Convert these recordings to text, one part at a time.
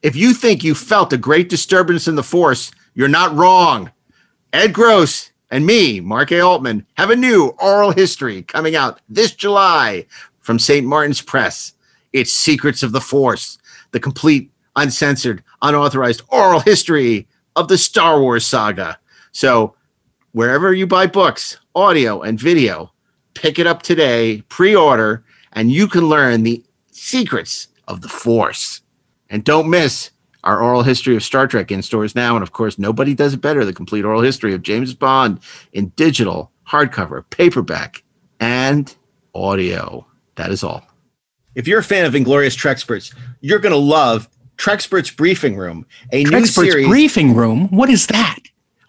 If you think you felt a great disturbance in the force, you're not wrong. Ed Gross and me, Mark A. Altman, have a new oral history coming out this July from St. Martin's Press. It's Secrets of the Force, the complete, uncensored, unauthorized oral history of the Star Wars saga. So, wherever you buy books, audio, and video, pick it up today, pre order, and you can learn the secrets of the Force. And don't miss our oral history of Star Trek in stores now. And of course, nobody does it better the complete oral history of James Bond in digital, hardcover, paperback, and audio. That is all. If you're a fan of Inglorious Treksperts, you're going to love Treksperts Briefing Room, a new Experts series. briefing room. What is that?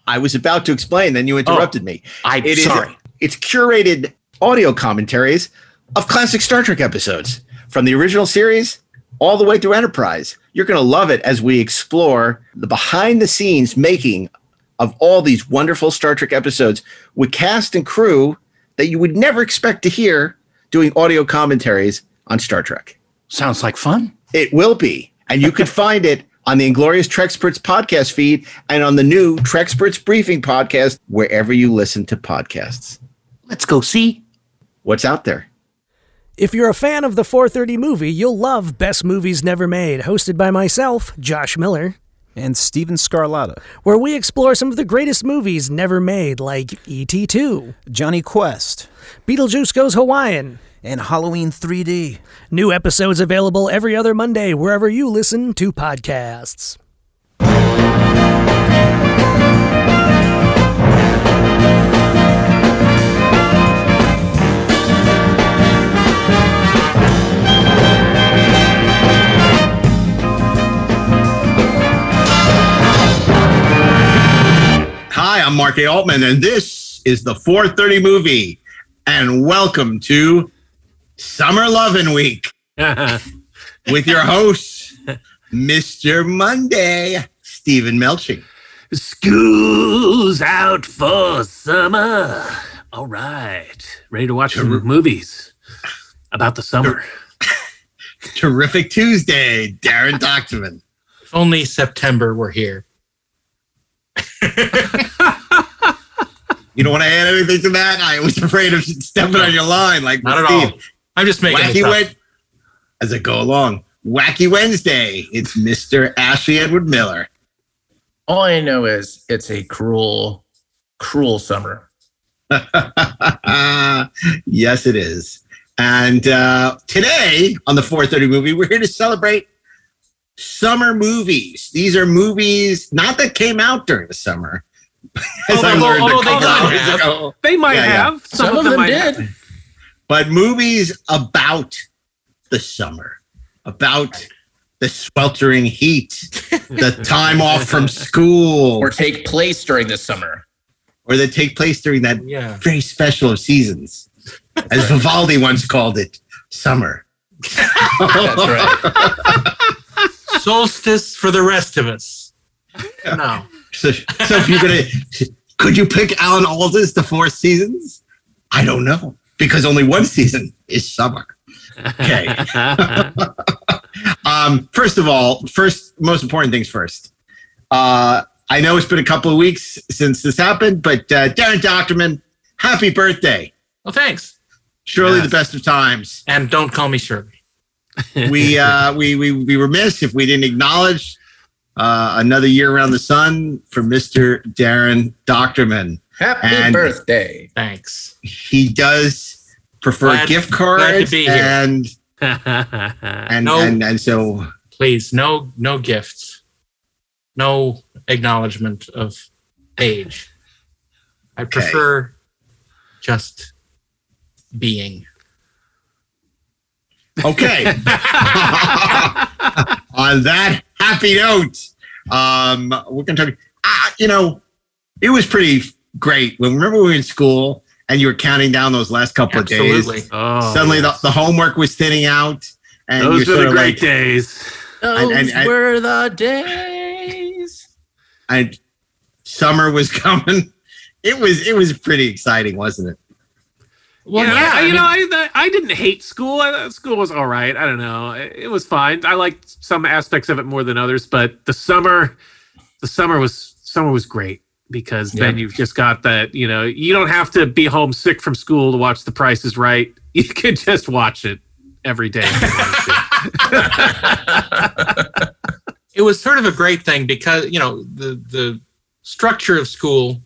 I was about to explain, then you oh, interrupted me. I'm It is- sorry. it's curated audio commentaries of classic Star Trek episodes from the original series all the way through Enterprise. You're going to love it as we explore the behind the scenes making of all these wonderful Star Trek episodes with cast and crew that you would never expect to hear doing audio commentaries on Star Trek. Sounds like fun. It will be. And you can find it on the Inglorious Treksperts podcast feed and on the new Treksperts Briefing podcast, wherever you listen to podcasts. Let's go see. What's out there? If you're a fan of the 430 movie, you'll love Best Movies Never Made, hosted by myself, Josh Miller, and Steven Scarlatta, where we explore some of the greatest movies never made, like E.T. 2, Jonny Quest, Beetlejuice Goes Hawaiian, and Halloween 3D. New episodes available every other Monday wherever you listen to podcasts. Hi, I'm Mark A. Altman, and this is the 430 movie. And welcome to Summer Lovin' Week with your host, Mr. Monday, Steven Melching. School's out for summer. All right. Ready to watch some movies about the summer. Terrific Tuesday, Daren Dochterman. If only September were here. You don't want to add anything to that? I was afraid of stepping on your line like Not at Steve. all. I'm just making Wacky this up. Wed- as I go along. Wacky Wednesday. It's Mr. Ashley Edward Miller. All I know is it's a cruel, cruel summer. yes, it is. And uh, today on the 430 movie, we're here to celebrate summer movies. These are movies not that came out during the summer. As I Although- learned a although they might hours have. ago. They might Yeah, yeah. Some, Some of them might did. have. But movies about the summer, about the sweltering heat, the time off from school, Or take place during the summer. or that take place during that Yeah. very special of seasons, as Vivaldi once called it, summer. That's right. Solstice for the rest of us. No. So, so if you're gonna, could you pick Alan Alda's The Four Seasons? I don't know because only one season is summer. Okay. um, first of all, first most important things first. Uh, I know it's been a couple of weeks since this happened, but uh, Daren Dochterman, happy birthday! Well, thanks. Surely Yes. the best of times. And don't call me Shirley. we uh we we we remiss if we didn't acknowledge uh another year around the sun for Mr. Daren Dochterman. Happy And- birthday. Thanks. He does prefer Glad- gift glad to cards be here. and and, no, and and so please, no, no gifts, no acknowledgement of age. I prefer just being. Okay. On that happy note, um we're gonna talk uh, you know, it was pretty great when remember we were in school and you were counting down those last couple of days. Absolutely. Oh, suddenly yes. the, the homework was thinning out and Those you're were the great like, days. Those and- and- were the days. and summer was coming it was it was pretty exciting wasn't it Well, yeah, yeah, I, I you know, I, I didn't hate school. I, school was all right. I don't know. It, it was fine. I liked some aspects of it more than others, but the summer, the summer was summer was great because then you've just got that. You know, you don't have to be homesick from school to watch The Price is Right. You could just watch it every day. if you wanted to. it was sort of a great thing because you know the the structure of school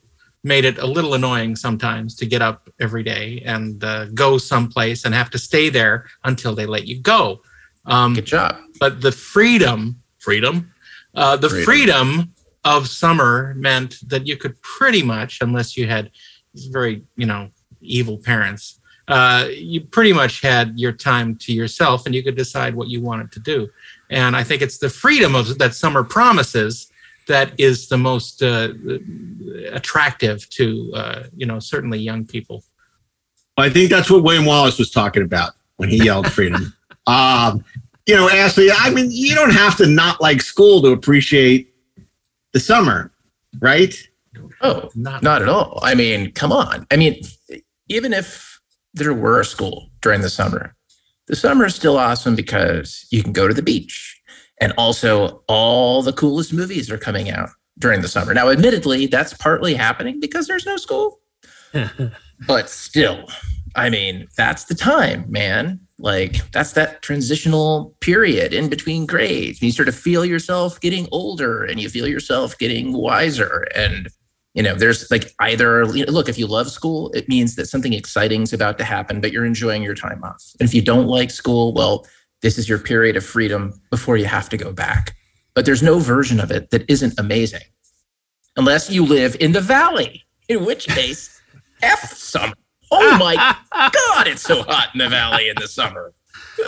made it a little annoying sometimes to get up every day and uh, go someplace and have to stay there until they let you go. Um, Good job. but the freedom, freedom, uh, the Freedom. freedom of summer meant that you could pretty much, unless you had very, you know, evil parents, uh, you pretty much had your time to yourself and you could decide what you wanted to do. And I think it's the freedom of that summer promises that is the most uh, attractive to, uh, you know, certainly young people. I think that's what William Wallace was talking about when he yelled freedom. um, you know, Ashley, I mean, you don't have to not like school to appreciate the summer, right? Oh, Not, not at all. I mean, come on. I mean, even if there were a school during the summer, the summer is still awesome because you can go to the beach. And also, all the coolest movies are coming out during the summer. Now, admittedly, that's partly happening because there's no school. but still, I mean, that's the time, man. Like, that's that transitional period in between grades. You sort of feel yourself getting older and you feel yourself getting wiser. And, you know, there's like either, you know, look, if you love school, it means that something exciting is about to happen, but you're enjoying your time off. And if you don't like school, well, this is your period of freedom before you have to go back. But there's no version of it that isn't amazing unless you live in the valley, in which case, F summer. Oh my God, it's so hot in the valley in the summer.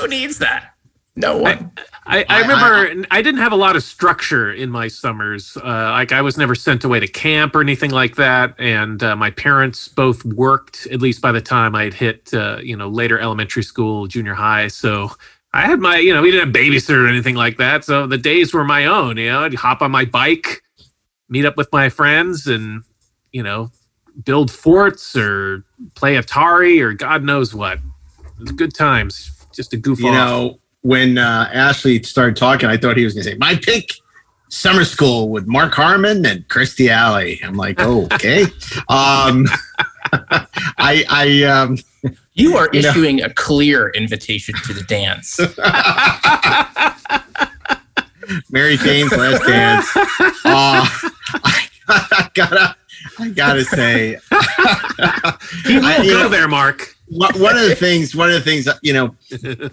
Who needs that? No one. I, I I- remember I, didn't have a lot of structure in my summers. Uh, like I was never sent away to camp or anything like that, and uh, my parents both worked. At least by the time I'd hit, uh, you know, later elementary school, junior high. So I had my, you know, we didn't have babysitter or anything like that. So the days were my own. You know, I'd hop on my bike, meet up with my friends, and you know, build forts or play Atari or God knows what. It was good times. Just a goof You off. know, when uh, Ashley started talking, I thought he was going to say, my pick, summer school with Mark Harmon and Kirstie Alley. I'm like, oh, okay. um, I, I, um, You are You know- issuing a clear invitation to the dance. Mary Jane's Last Dance. Uh, I, gotta, I gotta say, You I- will you go know- there, Mark. one one of the things, one of the things, you know,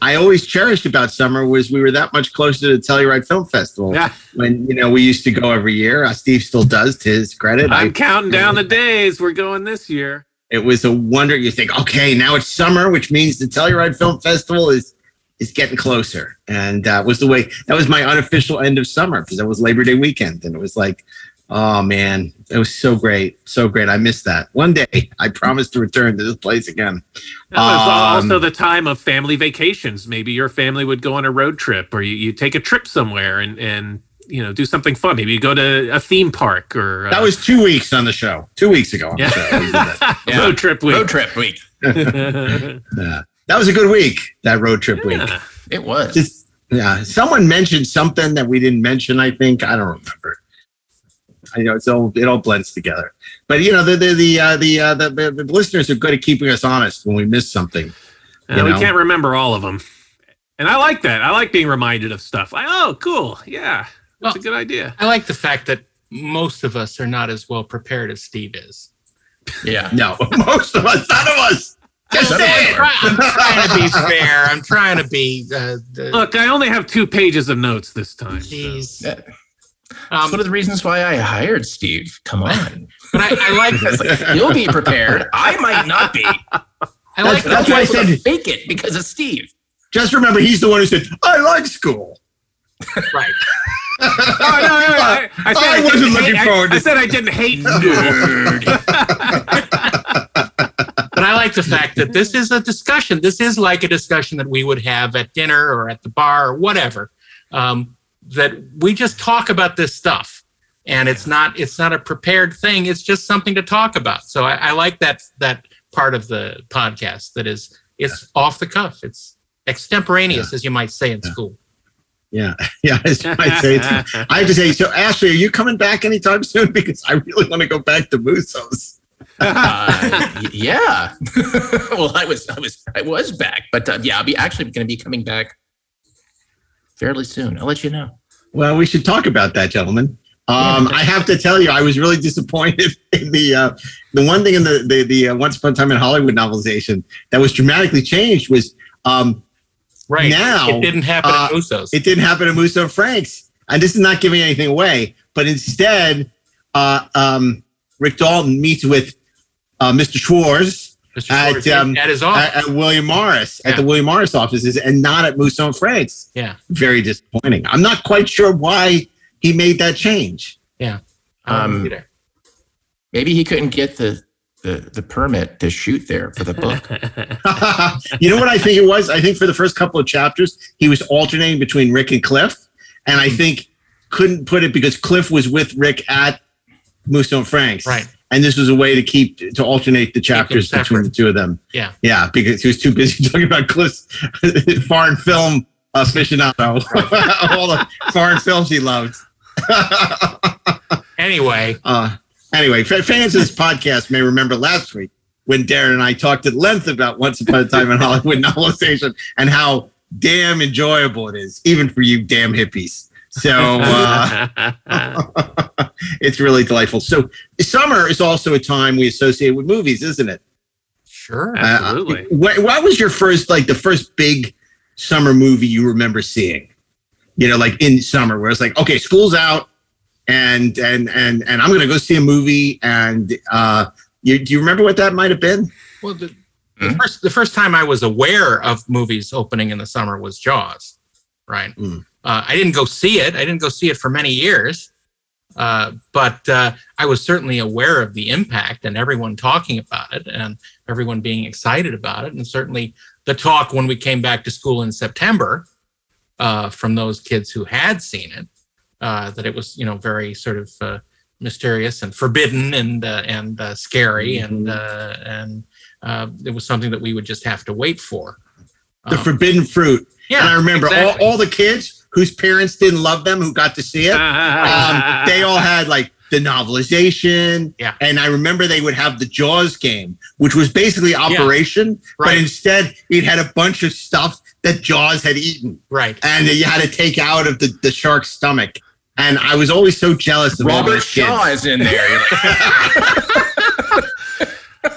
I always cherished about summer was we were that much closer to the Telluride Film Festival. Yeah, When you know we used to go every year. Uh, Steve still does, to his credit. I- I'm counting down the days. We're going this year. It was a wonder. You think, okay, now it's summer, which means the Telluride Film Festival is is getting closer, and that was the way. That was my unofficial end of summer because that was Labor Day weekend, and it was like, oh man, it was so great, so great. I missed that. One day, I promise to return to this place again. No, Um, also the time of family vacations. Maybe your family would go on a road trip, or you, you take a trip somewhere and and you know do something fun. Maybe you go to a theme park or uh, That was two weeks on the show. Two weeks ago. On yeah. the show. We did that. Yeah. road trip week. Road trip week. Yeah. That was a good week. That road trip week. It was. Just yeah. Someone mentioned something that we didn't mention. I think I don't remember. I know it's all it all blends together. But you know the the the uh, the, uh, the, the the listeners are good at keeping us honest when we miss something. Uh, You we know? can't remember all of them, and I like that. I like being reminded of stuff. Like, oh, cool, yeah, that's a good idea. I like the fact that most of us are not as well prepared as Steve is. Yeah. No, most of us, none of us. Just None of say us I'm trying to be fair. I'm trying to be. Uh, the, Look, I only have two pages of notes this time. so- Jeez. Yeah. Um, one of the reasons why I hired Steve. Come on. but I, I like It's like, You'll be prepared. I might not be. I like That's the why I said- fake it because of Steve. Just remember, he's the one who said, "I like school." Right. Oh, no, no, no, I, I said I didn't wasn't looking hate- forward I, I said I didn't hate nerd. But I like the fact that this is a discussion. This is like a discussion that we would have at dinner or at the bar or whatever. Um, that we just talk about this stuff, and it's not it's not a prepared thing. It's just something to talk about. So I, I like that that part of the podcast that is it's off the cuff. It's extemporaneous, as you might say in school. Yeah, yeah. as you might say, I have to say. So, Ashley, are you coming back anytime soon? Because I really want to go back to Mussos. Uh, yeah. well, I was, I was, I was back, but uh, yeah, I'll be actually going to be coming back fairly soon. I'll let you know. Well, we should talk about that, gentlemen. Um, I have to tell you, I was really disappointed in the uh, the one thing in the the, the uh, Once Upon a Time in Hollywood novelization that was dramatically changed was um, Right Now, it didn't happen uh, at Mussos. it didn't happen to Musso and Franks, and this is not giving anything away, but instead, uh, um, Rick Dalton meets with uh, Mr. Schwartz Mr. at, Schwartz um, at his office. at William Morris at the William Morris offices, and not at Musso and Franks. yeah. Very disappointing. I'm not quite sure why he made that change. Yeah. Um, Peter. Maybe he couldn't get the, the, the permit to shoot there for the book. you know what I think it was? I think for the first couple of chapters, he was alternating between Rick and Cliff. And Hmm. I think couldn't put it because Cliff was with Rick at Musso and Franks. Right. And this was a way to keep to alternate the chapters between the two of them. Yeah. Yeah, because he was too busy talking about Cliff's foreign film aficionado, all the foreign films he loved. Anyway, Uh, anyway, fans of this podcast may remember last week when Daren and I talked at length about Once Upon a Time in Hollywood novelization and how damn enjoyable it is, even for you damn hippies. So uh, it's really delightful. So summer is also a time we associate with movies, isn't it? sure. Absolutely. Uh, what, what was your first, like the first big summer movie you remember seeing? You know, like in summer, where it's like, okay, school's out, and and and and I'm gonna go see a movie. And uh, you, do you remember what that might have been? Well, the, Hmm? the first the first time I was aware of movies opening in the summer was Jaws, right? Hmm. Uh, I didn't go see it. I didn't go see it for many years, uh, but uh, I was certainly aware of the impact and everyone talking about it and everyone being excited about it, and certainly the talk when we came back to school in September uh, from those kids who had seen it uh, that it was you know very sort of uh, mysterious and forbidden and uh, and uh, scary and uh, and uh, it was something that we would just have to wait for. The Um, Forbidden Fruit. yeah, and I remember exactly. all, all the kids whose parents didn't love them who got to see it. um, they all had like the novelization. Yeah. And I remember they would have the Jaws game, which was basically Operation, but Right. instead it had a bunch of stuff that Jaws had eaten right. and you had to take out of the, the shark's stomach. And I was always so jealous of all Robert those kids. Shaw is in there. You're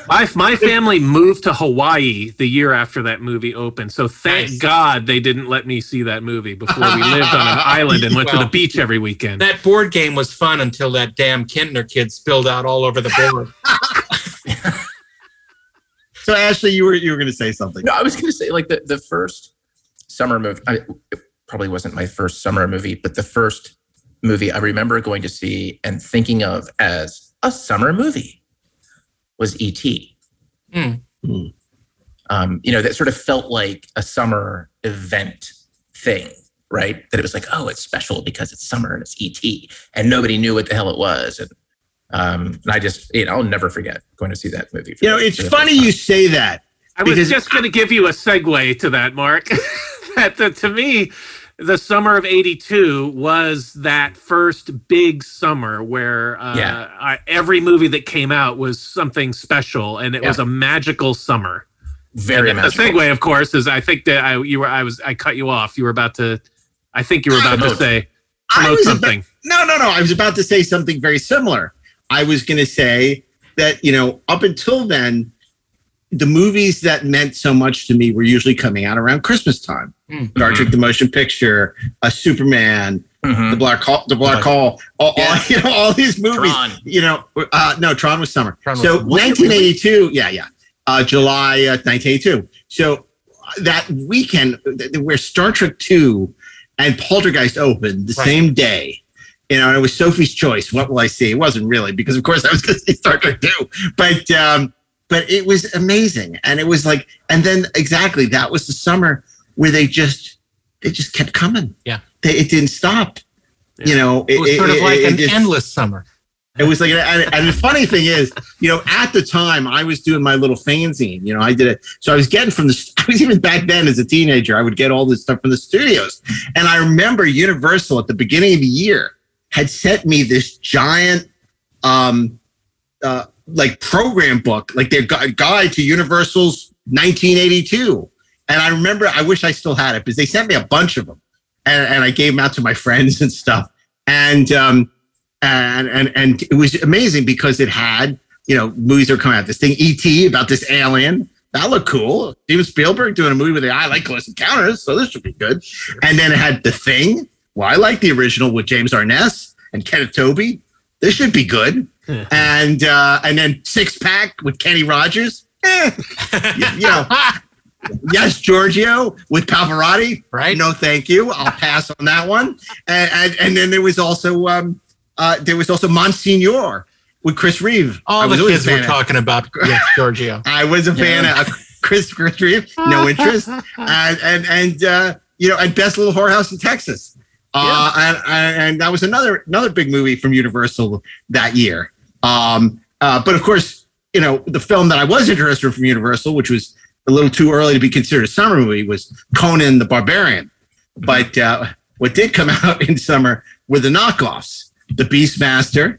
My, my family moved to Hawaii the year after that movie opened. So thank Nice. God they didn't let me see that movie before we lived on an island and went to the beach every weekend. That board game was fun until that damn Kintner kid spilled out all over the board. So Ashley, you were you were going to say something. No, I was going to say like the, the first summer movie. I, it probably wasn't my first summer movie, but the first movie I remember going to see and thinking of as a summer movie was E.T. Hmm. Hmm. Um, you know, that sort of felt like a summer event thing, right? That it was like, oh, it's special because it's summer and it's E.T. and nobody knew what the hell it was. And, um, and I just, you know, I'll never forget going to see that movie. for You know, it's funny you say that. I was just going to give you a segue to that, Mark. that the, to me, the summer of '82 was that first big summer where uh, Yeah. I, every movie that came out was something special, and it was a magical summer. very And the segue, of course, is I think that I you were I was I cut you off. You were about to. I think you were about to say promote was about- something. No, no, no. I was about to say something very similar. I was going to say that, you know, up until then, the movies that meant so much to me were usually coming out around Christmas time. Hmm. Star Trek: The Motion Picture, a Superman, Mhm. The Black Hole, The Black Hole, all, all- you know, all these movies. Tron. You know, uh, no, Tron was summer. Tron was so summer. Was it 1982, yeah, yeah, uh, July uh, 1982. So uh, that weekend where Star Trek 2 and Poltergeist opened the Right. same day. You know, and it was Sophie's choice. What will I see? It wasn't really because, of course, I was going to see Star Trek 2. But um, but it was amazing, and it was like, and then exactly that was the summer where they just they just kept coming. Yeah. they, it didn't stop. You know, It was sort of like it an just- endless summer. It was like, and, and the funny thing is, you know, at the time I was doing my little fanzine. You know, I did it. So I was getting from the. I was even back then as a teenager. I would get all this stuff from the studios, and I remember Universal at the beginning of the year had sent me this giant, um, uh, like program book, like their gu- guide to Universal's 1982. And I remember, I wish I still had it because they sent me a bunch of them, and, and I gave them out to my friends and stuff. And um, and and and it was amazing because it had you know movies that were coming out. This thing ET about this alien that looked cool. Steven Spielberg doing a movie with the I like Close Encounters, so this should be good. And then it had the thing. Well, I like the original with James Arness and Kenneth Tobey. This should be good. and uh, and then Six Pack with Kenny Rogers. Eh, you, you know. Yes, Giorgio with Pavarotti. Right. No, thank you. I'll pass on that one. And, and, and then there was also um, uh, there was also Monsignor with Chris Reeve. I All was the kids were of- talking about yes, Giorgio. I was a fan of Chris Chris Reeve. No interest. and and and uh, you know, and Best Little Whorehouse in Texas. Uh, and, and and that was another another big movie from Universal that year. Um, uh, but of course, you know, the film that I was interested in from Universal, which was a little too early to be considered a summer movie, was Conan the Barbarian. But uh, what did come out in summer were the knockoffs, the Beastmaster,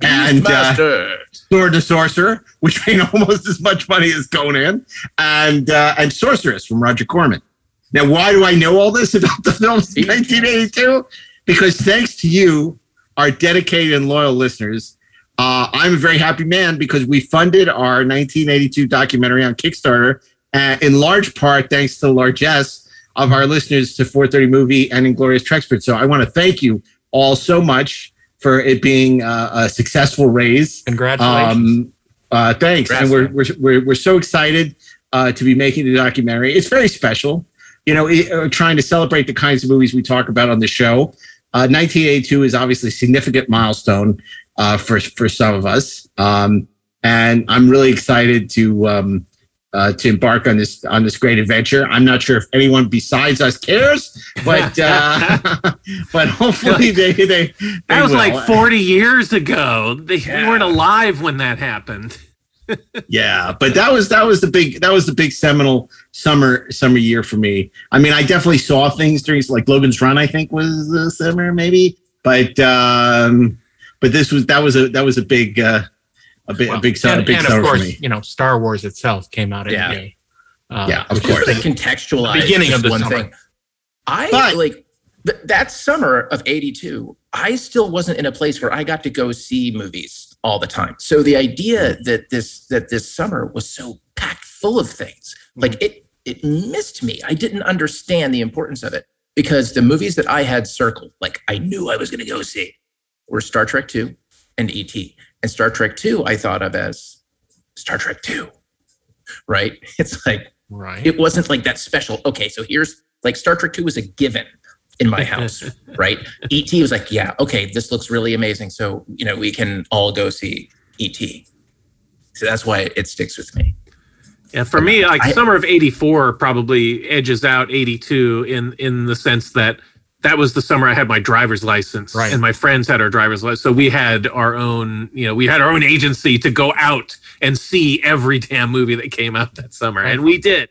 and uh. Sword the Sorcerer, which made almost as much money as Conan, and uh, and Sorceress from Roger Corman. Now, why do I know all this about the films in 1982? Because thanks to you, our dedicated and loyal listeners, uh, I'm a very happy man because we funded our 1982 documentary on Kickstarter, uh, in large part thanks to the largesse of our listeners to 430 Movie and Inglorious Trekspert. So I want to thank you all so much for it being uh, a successful raise. Congratulations. Um, uh, thanks, and we're, we're we're we're so excited uh, to be making the documentary. It's very special, you know, it, uh, trying to celebrate the kinds of movies we talk about on the show. Uh, 1982 is obviously a significant milestone uh, for for some of us, um, and I'm really excited to um, uh, to embark on this on this great adventure. I'm not sure if anyone besides us cares, but uh, but hopefully they they, they That was will. like 40 years ago. They, We weren't alive when that happened. Yeah, but that was that was the big that was the big seminal summer summer year for me. I mean, I definitely saw things during like Logan's Run. I think was the summer maybe, but um, but this was that was a that was a big uh, a big a big summer and, big and summer of for course, me. you know, Star Wars itself came out in Yeah. May. Uh, Yeah, of which is course. Like contextualize beginning of the one summer. thing. I But- like th- that summer of 82, I still wasn't in a place where I got to go see movies all the time. So the idea that this that this summer was so packed full of things, like it it missed me. I didn't understand the importance of it because the movies that I had circled, like I knew I was going to go see, were Star Trek 2 and ET. And Star Trek 2 I thought of as Star Trek 2. Right? It's like Right. it wasn't like that special. Okay, so here's like Star Trek 2 was a given in my house, right? ET was like, yeah, okay, this looks really amazing. So, you know, we can all go see ET. So that's why it sticks with me. Yeah, for me, like I- summer of '84 probably edges out '82 in in the sense that that was the summer I had my driver's license, Right. and my friends had our driver's license, so we had our own, you know, we had our own agency to go out and see every damn movie that came out that summer, and we did.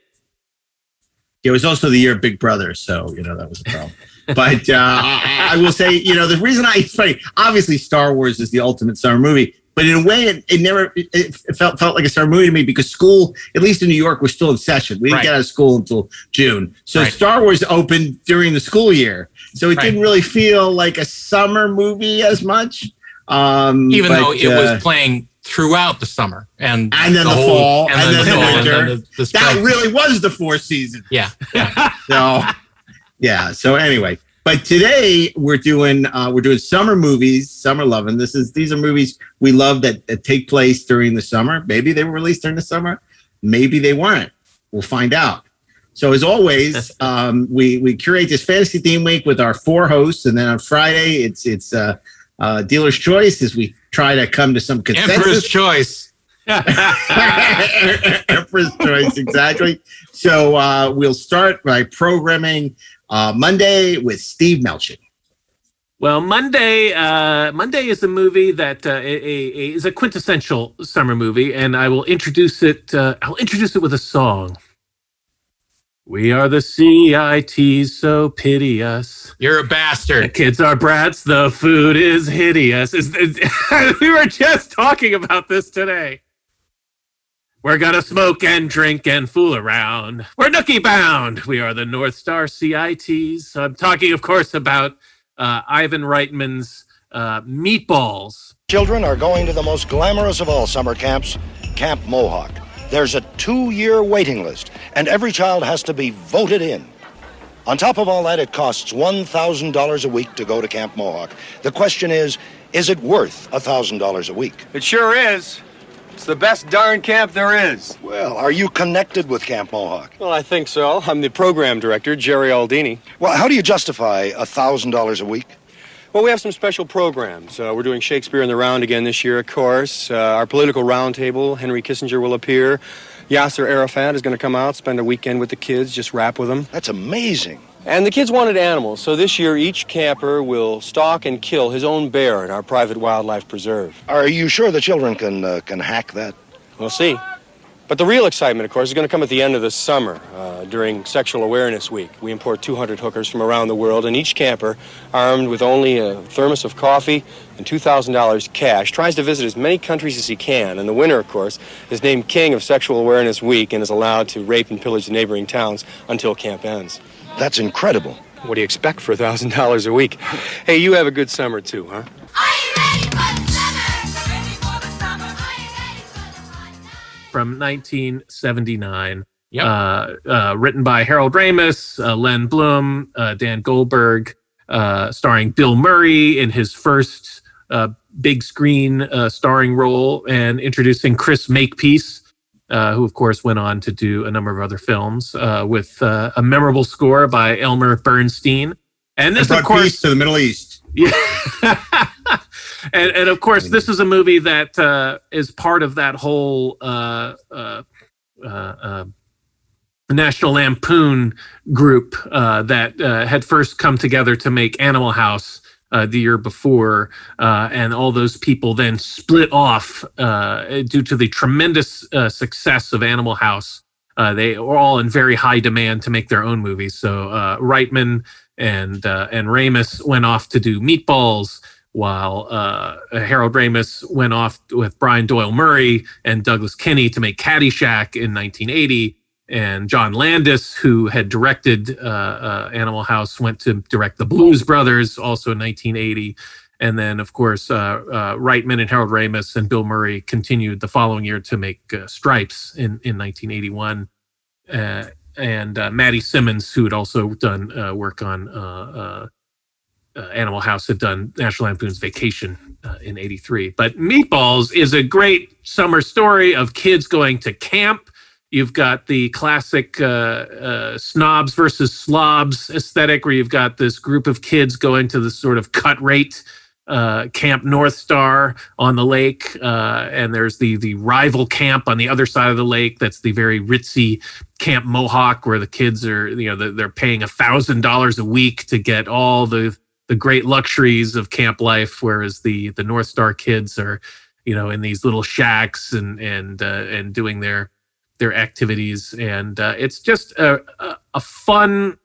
It was also the year of Big Brother, so you know that was a problem. but uh, I, I will say, you know, the reason I it's funny, obviously, Star Wars is the ultimate summer movie, but in a way, it, it never it, it felt felt like a summer movie to me because school, at least in New York, was still in session. We didn't Right. get out of school until June, so Right. Star Wars opened during the school year, so it Right. didn't really feel like a summer movie as much. Um, Even but, though it uh, was playing throughout the summer and And then the whole- fall, and then the fall, winter. and then the, the that really was the four season. yeah, yeah. so yeah so anyway but today we're doing uh we're doing summer movies summer loving. This is these are movies we love that, that take place during the summer. Maybe they were released during the summer. Maybe they weren't. We'll find out. So as always um we we curate this fantasy theme week with our four hosts. And then on friday it's it's uh uh dealer's choice as we try to come to some Emperor's consensus. Choice. Emperor's choice, exactly. So uh, we'll start by programming uh, Monday with Steve Melching. Well, Monday. Uh, Monday is a movie that uh, a, a, is a quintessential summer movie, and I will introduce it. Uh, I'll introduce it with a song. We are the CITs, so pity us. You're a bastard. The bastard. kids are brats. The food is hideous. Is- is- we were just talking about this today. We're gonna smoke and drink and fool around. We're nookie bound. We are the North Star CITs. I'm talking, of course, about uh, Ivan Reitman's uh, Meatballs. Children are going to the most glamorous of all summer camps, Camp Mohawk. There's a two year waiting list, and every child has to be voted in. On top of all that, it costs $1,000 a week to go to Camp Mohawk. The question is is it worth $1,000 a week? It sure is. It's the best darn camp there is. Well, are you connected with Camp Mohawk? Well, I think so. I'm the program director, Jerry Aldini. Well, how do you justify a $1,000 a week? Well, we have some special programs. Uh, we're doing Shakespeare in the Round again this year, of course. Uh, our political roundtable, Henry Kissinger will appear. Yasser Arafat is going to come out, spend a weekend with the kids, just rap with them. That's amazing. And the kids wanted animals, so this year each camper will stalk and kill his own bear in our private wildlife preserve. Are you sure the children can, uh, can hack that? We'll see. But the real excitement, of course, is going to come at the end of the summer uh, during Sexual Awareness Week. We import 200 hookers from around the world, and each camper, armed with only a thermos of coffee and $2,000 cash, tries to visit as many countries as he can. And the winner, of course, is named King of Sexual Awareness Week and is allowed to rape and pillage the neighboring towns until camp ends. That's incredible. What do you expect for $1,000 a week? Hey, you have a good summer, too, huh? from 1979. Yep. Uh, uh, written by Harold Ramis, uh, Len Blum, uh, Dan Goldberg, uh, starring Bill Murray in his first uh, big screen uh, starring role, and introducing Chris Makepeace, uh, who of course went on to do a number of other films uh, with uh, a memorable score by Elmer Bernstein. And this, of course, to the Middle East. yeah. and, and of course, this is a movie that uh, is part of that whole uh, uh, uh, uh, National Lampoon group uh, that uh, had first come together to make Animal House. Uh, the year before, uh, and all those people then split off uh, due to the tremendous uh, success of Animal House. Uh, they were all in very high demand to make their own movies. So Reitman and and Ramis went off to do Meatballs, while uh, Harold Ramis went off with Brian Doyle Murray and Douglas Kenney to make Caddyshack in 1980. And John Landis, who had directed uh, uh, Animal House, went to direct The Blues Brothers, also in 1980. And then, of course, uh, uh, Reitman and Harold Ramis and Bill Murray continued the following year to make uh, Stripes in, in 1981. Uh, and Matty Simmons, who had also done work on uh, uh, uh, Animal House, had done National Lampoon's Vacation in '83. But Meatballs is a great summer story of kids going to camp. You've got the classic uh, uh, snobs versus slobs aesthetic, where you've got this group of kids going to this sort of cut rate uh, Camp North Star on the lake, uh, and there's the the rival camp on the other side of the lake. That's the very ritzy Camp Mohawk, where the kids are, you know, they're, paying a thousand dollars a week to get all the the great luxuries of camp life, whereas the the North Star kids are, you know, in these little shacks and and uh, and doing their their activities, and uh, it's just a, a, fun,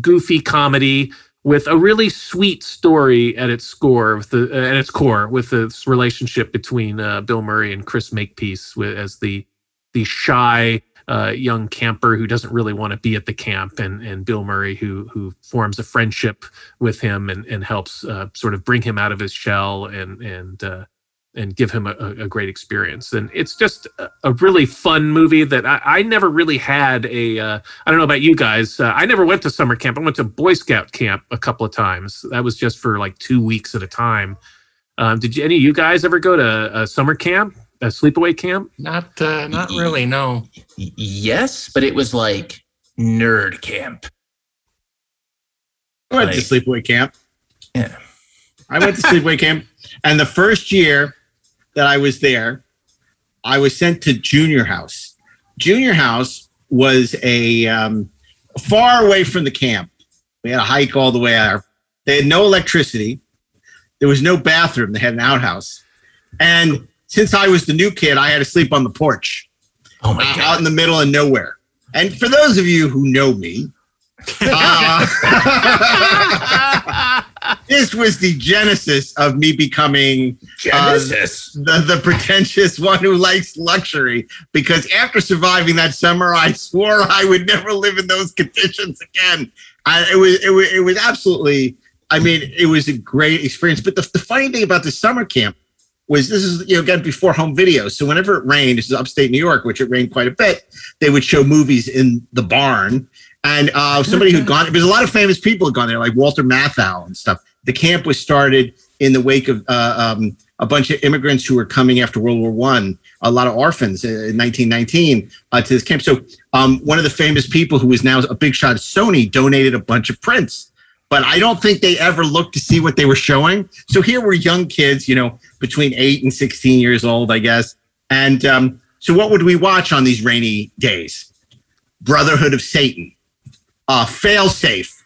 goofy comedy with a really sweet story at its score, with the at its core, with this relationship between uh, Bill Murray and Chris Makepeace with, as the the shy uh, young camper who doesn't really want to be at the camp, and and Bill Murray who who forms a friendship with him and and helps uh, sort of bring him out of his shell and and uh, and give him a, a great experience. And it's just a, a really fun movie that I, I never really had a. Uh, I don't know about you guys. Uh, I never went to summer camp. I went to Boy Scout camp a couple of times. That was just for like two weeks at a time. Um, did you, any of you guys ever go to a summer camp, a sleepaway camp? Not uh, not really. No. Yes, but it was like nerd camp. I went to sleepaway camp. Yeah. I went to sleepaway camp, and the first year that I was there, I was sent to junior house. Junior house was a um, far away from the camp. We had to hike all the way out. They had no electricity. there was no bathroom. They had an outhouse, and since I was the new kid, I had to sleep on the porch Oh my uh, god. out in the middle of nowhere. And for those of you who know me, uh, this was the genesis of me becoming uh, Genesis. the, the pretentious one who likes luxury. Because after surviving that summer, I swore I would never live in those conditions again. I, it was it was it was absolutely. I mean, it was a great experience. But the, the funny thing about the summer camp was this is you know again before home video. So whenever it rained, this is upstate New York, which it rained quite a bit. They would show movies in the barn, and uh, somebody who'd gone. There's a lot of famous people who'd gone there, like Walter Matthau and stuff. The camp was started in the wake of uh, um, a bunch of immigrants who were coming after World War One. A lot of orphans in 1919 uh, to this camp. So um, one of the famous people who is now a big shot Sony donated a bunch of prints but I don't think they ever looked to see what they were showing. So here were young kids, you know, between eight and 16 years old, I guess. And um, so what would we watch on these rainy days? Brotherhood of Satan, uh, Failsafe,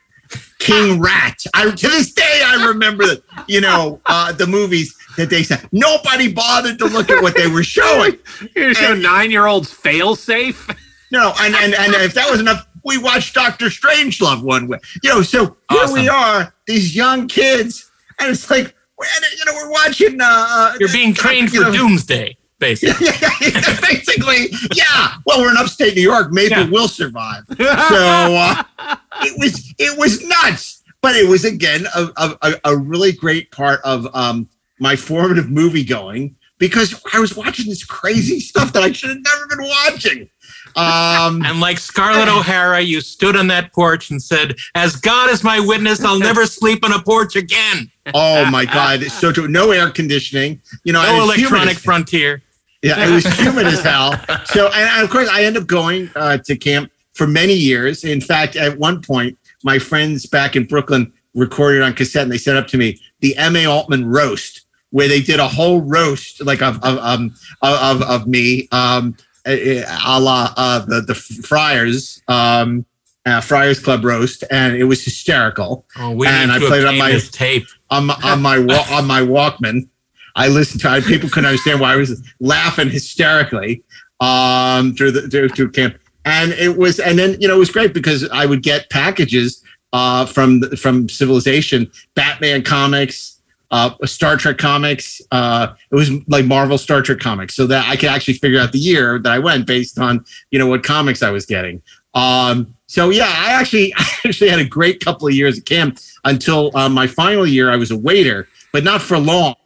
King Rat. I, to this day, I remember, you know, uh, the movies that they said nobody bothered to look at what they were showing. You're nine year olds Failsafe. No, and, and and if that was enough, we watched Doctor Strangelove one way. You know, so here we are, these young kids, and it's like, we're- you know, we're watching. Uh, You're being trained for know, doomsday, basically. basically, yeah. Well, we're in upstate New York. Maybe Yeah. we'll survive. So uh, it was it was nuts, but it was again a, a, a- a really great part of um, my formative movie going because I was watching this crazy stuff that I should have never been watching. Um, And like Scarlett O'Hara, you stood on that porch and said, As God is my witness, I'll never sleep on a porch again. Oh my God! It's so true. No air conditioning. You know, No electronic frontier. Yeah, it was humid as hell. So, and, of course, I end up going uh, to camp for many years. In fact, at one point, my friends back in Brooklyn recorded on cassette, and they sent up to me the M. A. Altman roast, where they did a whole roast like of of um, of, of me, um, a a la uh, the the Friars. Um, uh, Friars Club roast, and it was hysterical. Oh, we And I played it on my- tape. on my on my wa- on my Walkman. I listened to it. People couldn't understand why I was laughing hysterically um, through the through, through camp, and it was and then you know it was great because I would get packages uh, from from Civilization, Batman comics, uh, Star Trek comics. Uh, it was like Marvel Star Trek comics, so that I could actually figure out the year that I went based on you know what comics I was getting. Um, so yeah, I actually I actually had a great couple of years at camp until uh, my final year. I was a waiter, but not for long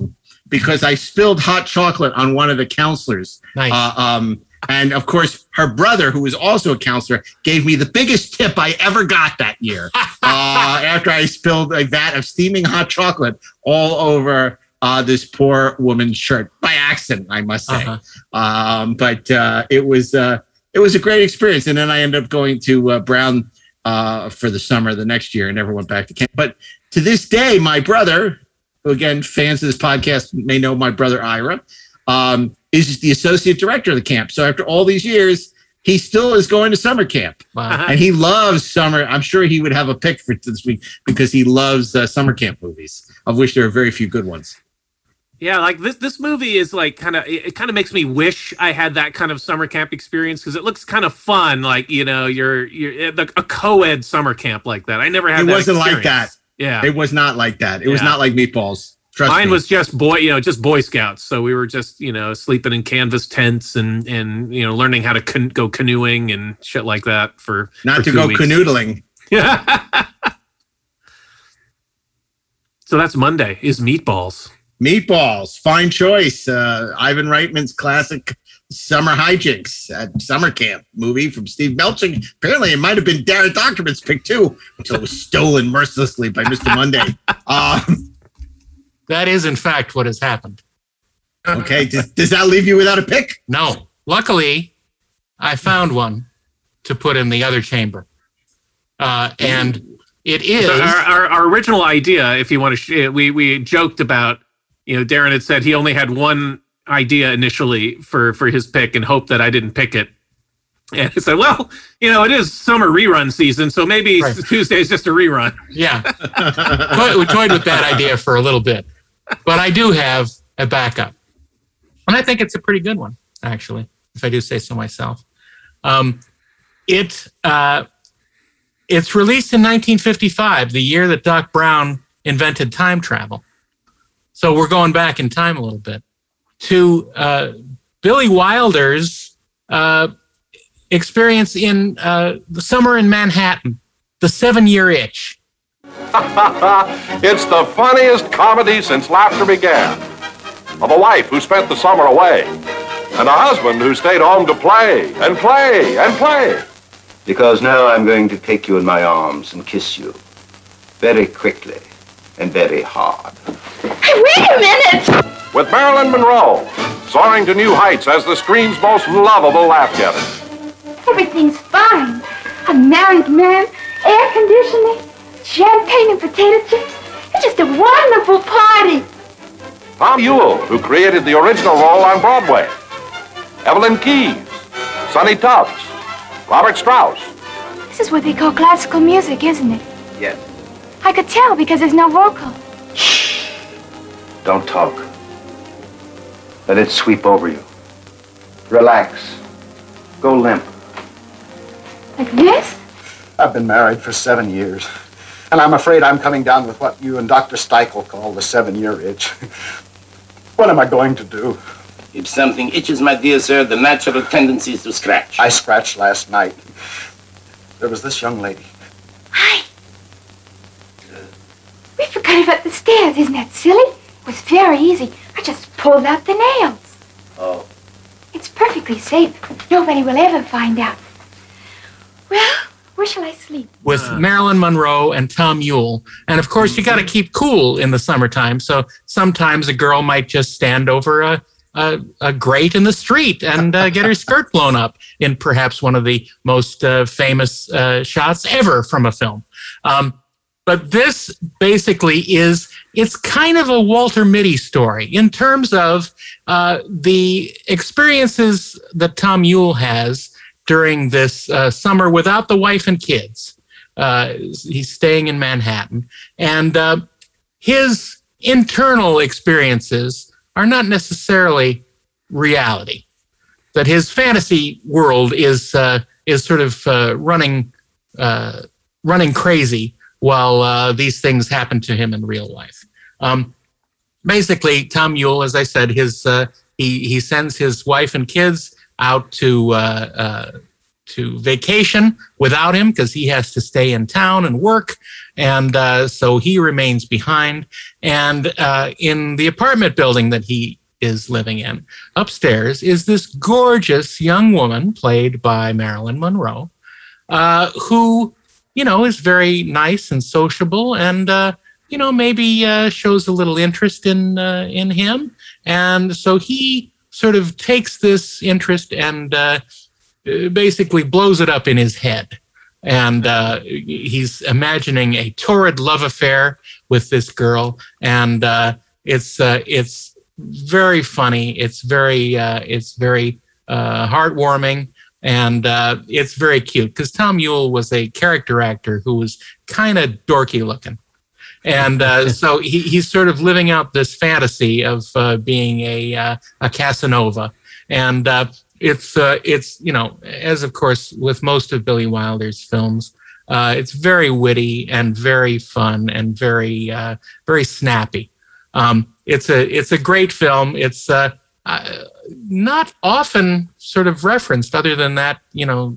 because I spilled hot chocolate on one of the counselors. Nice. Uh, um, and of course, her brother, who was also a counselor, gave me the biggest tip I ever got that year. uh, after I spilled a vat of steaming hot chocolate all over uh, this poor woman's shirt by accident, I must say. Uh-huh. Um, but uh, it was uh, it was a great experience. And then I ended up going to uh, Brown uh, for the summer the next year and never went back to camp. But to this day, my brother, who again fans of this podcast may know my brother Ira, um, is the associate director of the camp. So after all these years, he still is going to summer camp, Wow. and he loves summer. I'm sure he would have a pick for this week because he loves uh, summer camp movies, of which there are very few good ones. Yeah, like this this movie is like kind of it, it kind of makes me wish I had that kind of summer camp experience because it looks kind of fun. Like you know, you're you're eh, at a co-ed summer camp like that. I never had. It that wasn't like that. Yeah, It was not like that. It was not like meatballs. Trust mine me. was just boy, you know, just Boy Scouts. So we were just you know sleeping in canvas tents and and you know learning how to can- go canoeing and shit like that for not for to go weeks. canoodling. Yeah. so that's Monday is meatballs. Meatballs, fine choice. Uh, Ivan Reitman's classic summer hijinks at summer camp movie from Steve Melching. Apparently, it might have been Daren Dochterman's pick too, until it was stolen mercilessly by Mr. Monday. Um, That is, in fact, what has happened. okay, does, does that leave you without a pick? No. Luckily, I found one to put in the other chamber. Uh, and it is. So our, our, our original idea, if you want to, sh- we we joked about, you know, Daren had said he only had one idea initially for for his pick and hoped that I didn't pick it. And he said, well, you know, it is summer rerun season, so maybe Right. Tuesday is just a rerun. yeah. We toyed with that idea for a little bit. but I do have a backup, and I think it's a pretty good one, actually, if I do say so myself. Um, it uh, it's released in 1955, the year that Doc Brown invented time travel. So we're going back in time a little bit to uh, Billy Wilder's uh, experience in uh, the summer in Manhattan, the seven year itch. it's the funniest comedy since laughter began. Of a wife who spent the summer away, and a husband who stayed home to play and play and play. Because now I'm going to take you in my arms and kiss you. Very quickly and very hard. Hey, wait a minute! With Marilyn Monroe, soaring to new heights as the screen's most lovable laugh getter. Everything's fine. A married man, air conditioning, champagne and potato chips. It's just a wonderful party. Tom Ewell, who created the original role on Broadway. Evelyn Keyes, Sonny Tufts, Robert Strauss. This is what they call classical music, isn't it? Yes. I could tell because there's no vocal. Shh. Don't talk. Let it sweep over you. Relax. Go limp. Like this? I've been married for seven years, and I'm afraid I'm coming down with what you and Dr. Steichel call the seven-year itch. what am I going to do? If something itches, my dear sir, the natural tendency is to scratch. I scratched last night. There was this young lady. Hi. We forgot about the stairs. Isn't that silly? It was very easy. I just pulled out the nails. Oh. It's perfectly safe. Nobody will ever find out. Well, where shall I sleep? with Marilyn Monroe and Tom Ewell. And of course, you got to keep cool in the summertime. So sometimes a girl might just stand over a, a, a grate in the street and uh, get her skirt blown up in perhaps one of the most uh, famous uh, shots ever from a film. Um, but this basically is it's kind of a Walter Mitty story in terms of uh, the experiences that Tom Ewell has during this uh, summer without the wife and kids. Uh, he's staying in Manhattan, and uh, his internal experiences are not necessarily reality. That his fantasy world is uh, is sort of uh, running running crazy while uh, these things happen to him in real life. Um, basically, Tom Ewell, as I said, his uh, he he sends his wife and kids out to uh, uh, to vacation without him because he has to stay in town and work, and uh, so he remains behind. And uh, in the apartment building that he is living in, upstairs is this gorgeous young woman played by Marilyn Monroe, uh, who you know is very nice and sociable and. Uh, you know, maybe uh, shows a little interest in uh, in him, and so he sort of takes this interest and uh, basically blows it up in his head. And uh, he's imagining a torrid love affair with this girl, and uh, it's uh, it's very funny. It's very uh, it's very uh, heartwarming, and uh, it's very cute because Tom Ewell was a character actor who was kind of dorky looking and uh, so he, he's sort of living out this fantasy of uh, being a uh, a Casanova, and uh, it's uh, it's you know as of course with most of Billy Wilder's films, uh, it's very witty and very fun and very very snappy. Um, it's a it's a great film. It's not often sort of referenced other than that you know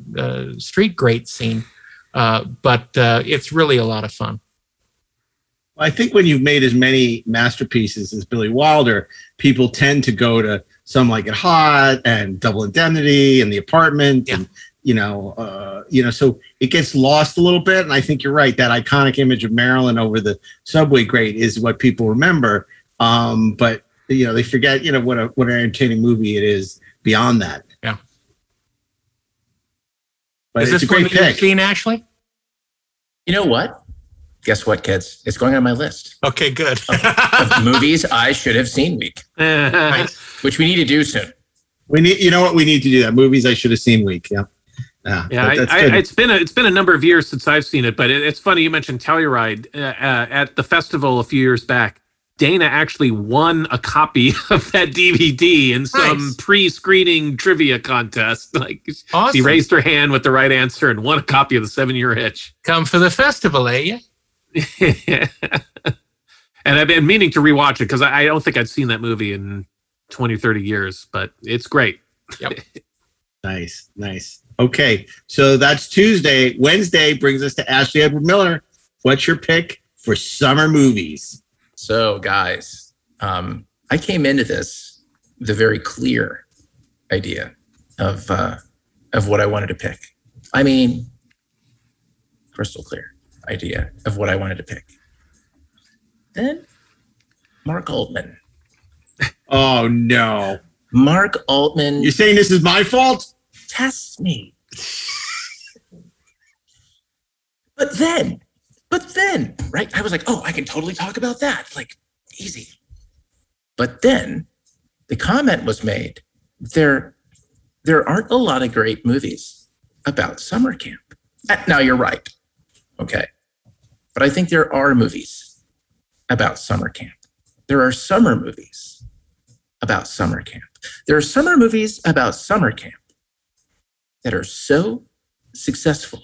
street great scene, but it's really a lot of fun. I think when you've made as many masterpieces as Billy Wilder, people tend to go to some like It Hot and Double Indemnity and The Apartment, and you know, uh, you know, so it gets lost a little bit. And I think you're right. That iconic image of Marilyn over the subway grate is what people remember. Um, but you know, they forget, you know, what a what an entertaining movie it is beyond that. Yeah. But Is it's this a one great that you've pick. seen, Ashley? You know what? Guess what, kids? It's going on my list. Okay, good. of movies I should have seen week, which we need to do soon. We need, you know what, we need to do that. Movies I should have seen week. Yeah. Yeah, Yeah, I, I, it's been a it's been a number of years since I've seen it, but it, it's funny you mentioned Telluride uh, uh, at the festival a few years back. Dana actually won a copy of that DVD in some Nice. pre-screening trivia contest. Like she raised her hand with the right answer and won a copy of the Seven Year Itch. Come for the festival, eh? and I've been meaning to rewatch it because I, I don't think I'd seen that movie in 20, 30 years, but it's great. Yep. Nice, nice. Okay, so that's Tuesday. Wednesday brings us to Ashley Edward Miller. What's your pick for summer movies? So, guys, um, I came into this with a very clear idea of uh, of what I wanted to pick. I mean, crystal clear idea of what I wanted to pick. Then, Mark Altman. Oh no, Mark Altman. You're saying this is my fault? Test me. but then, but then, right? I was like, oh, I can totally talk about that. Like, easy. But then the comment was made there, there aren't a lot of great movies about summer camp. Uh, Now you're right. Okay. But I think there are movies about summer camp. There are summer movies about summer camp. There are summer movies about summer camp that are so successful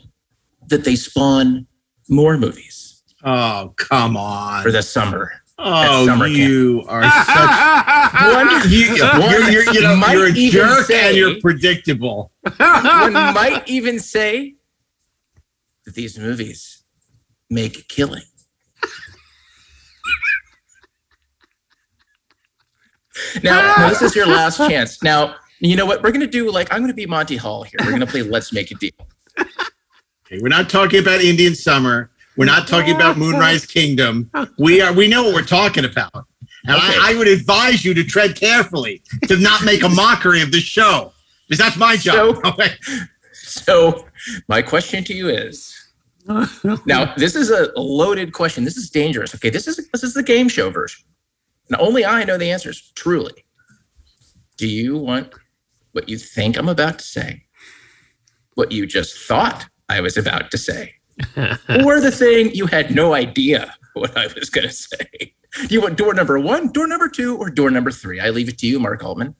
that they spawn more movies Oh, come on. for the summer. Oh, summer you are such. One, You, one you're, you're, you know, might you're a even jerk say- and you're predictable. one might even say that these movies make a killing. Now, now, this is your last chance. Now, you know what? We're going to do like, I'm going to be Monty Hall here. We're going to play Let's Make a Deal. Okay, we're not talking about Indian summer. We're not talking about Moonrise Kingdom. We are. We know what we're talking about. And Okay. I, I would advise you to tread carefully to not make a mockery of the show, because that's my job. So, my question to you is now, this is a loaded question. This is dangerous. Okay, this is this is the game show version. and only I know the answers. Truly, do you want what you think I'm about to say, what you just thought I was about to say, or the thing you had no idea what I was going to say? Do you want door number one, door number two, or door number three? I leave it to you, Mark Altman.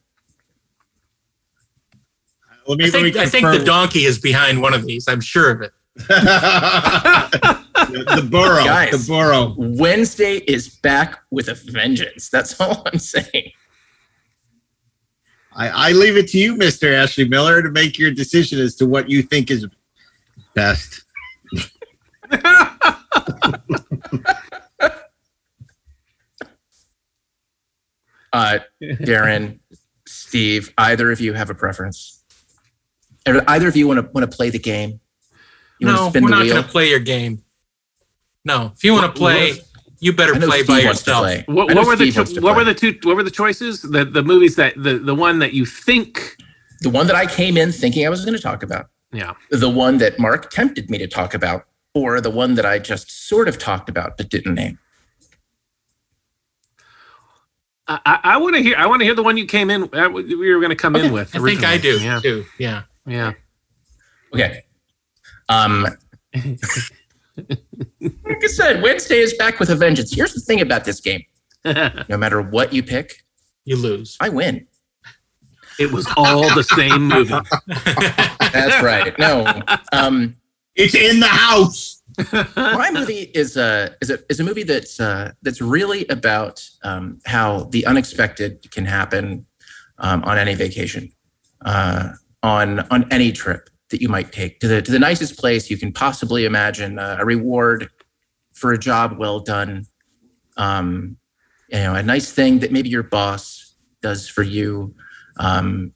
Let I think, I think the donkey is behind one of these. I'm sure of it. the burro. Guys, the burro. Wednesday is back with a vengeance. That's all I'm saying. I, I leave it to you, Mr. Ashley Miller, to make your decision as to what you think is best. Uh, Daren, Steve, either of you have a preference? Or Either of you want to want to play the game? You want to no, spin we're the not going to play your game. No, if you want to play, you better play Steve by yourself. play. What, what were the Steve cho- wants to what were the two what were the choices? The the movies that the the one that you think The one that I came in thinking I was going to talk about, yeah. the one that Mark tempted me to talk about, or the one that I just sort of talked about but didn't name. I, I- I want to hear. I want to hear the one you came in. Uh, we were going to come in with. I think I do. Yeah. too. Yeah. Yeah. Okay. Um, like I said, Wednesday is back with a vengeance. Here's the thing about this game: no matter what you pick, you lose. I win. It was all the same movie. That's right. No, um, it's in the house. my movie is a is a is a movie that's uh, that's really about um, how the unexpected can happen um, on any vacation, uh, on on any trip that you might take to the to the nicest place you can possibly imagine, uh, a reward for a job well done, um, you know, a nice thing that maybe your boss does for you. Um,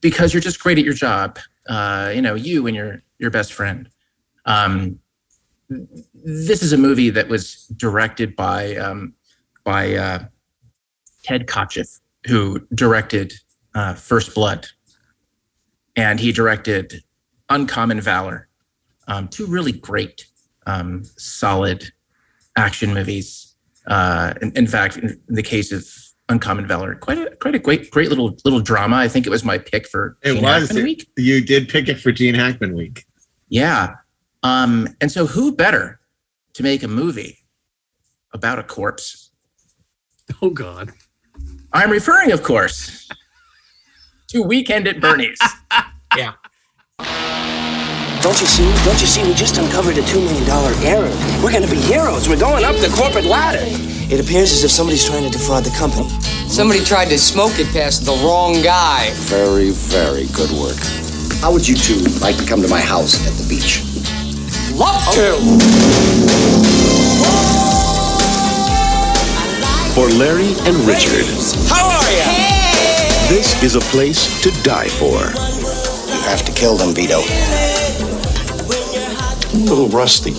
because you're just great at your job, uh, you know, you and your your best friend. Um, this is a movie that was directed by um, by uh, Ted Kotcheff, who directed uh, First Blood, and he directed Uncommon Valor, um, two really great, um, solid action movies. Uh, in, in fact, in the case of Uncommon Valor, quite a quite a great great little little drama. I think it was my pick for It Gene was. Hackman Week. You did pick it for Gene Hackman Week. Yeah. Um, and so who better to make a movie about a corpse Oh God. I'm referring, of course, to Weekend at Bernie's. yeah. Don't you see? Don't you see? We just uncovered a $2 million error. We're going to be heroes. We're going up the corporate ladder. It appears as if somebody's trying to defraud the company. Somebody tried to smoke it past the wrong guy. Very, very good work. How would you two like to come to my house at the beach? Love to! For Larry and Richard, How are you? this is a place to die for. You have to kill them, Vito. A little rusty,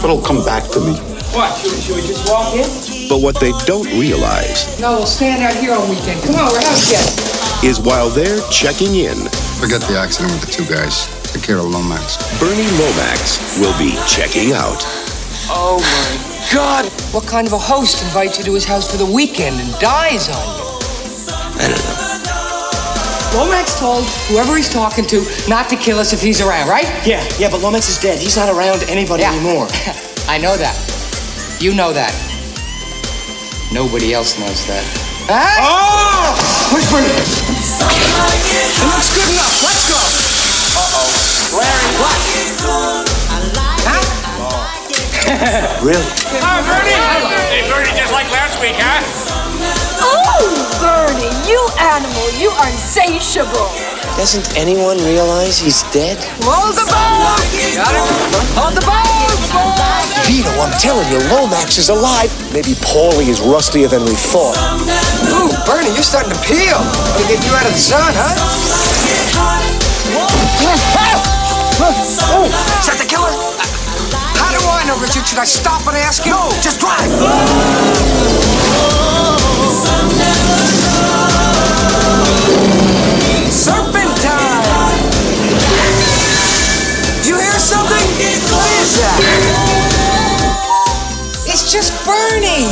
but it'll come back to me. What? Should, should we just walk in? But what they don't realize No, we'll stand out here on weekend. Come on, we're house guests. is while they're checking in, Forget the accident with the two guys. Take care of Lomax. Bernie Lomax will be checking out. Oh my God! What kind of a host invites you to his house for the weekend and dies on you? I don't know. Lomax told whoever he's talking to not to kill us if he's around, right? Yeah, yeah, but Lomax is dead. He's not around anybody Yeah. anymore. I know that. You know that. Nobody else knows that. Ah! Huh? Oh! Push Bernie. It looks good enough. Let's go. Uh-oh. Larry. What? Huh? Really? Hi, Bernie. Hey, Bernie, just like last week, huh? Oh, Bernie, you animal, you are insatiable. Doesn't anyone realize he's dead? Hold the boat. Got him. Hold the boat. Vito, I'm telling you, Lomax is alive. Maybe Paulie is rustier than we thought. Ooh, Bernie, you're starting to peel. Gotta get you out of the sun, huh? Oh, is that the killer? How do I know, Richard? Should I stop and ask him? No, just drive. Serpentine! Did you hear something? What is that? It's just Bernie!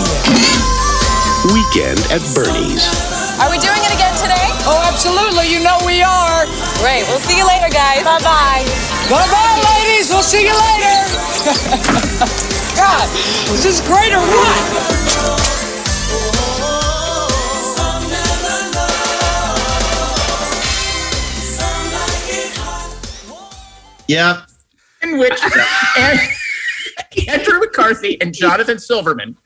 Weekend at Bernie's. Are we doing it again today? Oh, absolutely. You know we are. Great. We'll see you later, guys. Bye bye. Bye-bye, ladies. We'll see you later. God, is this great or what? Yep. in which Andrew McCarthy and Jonathan Silverman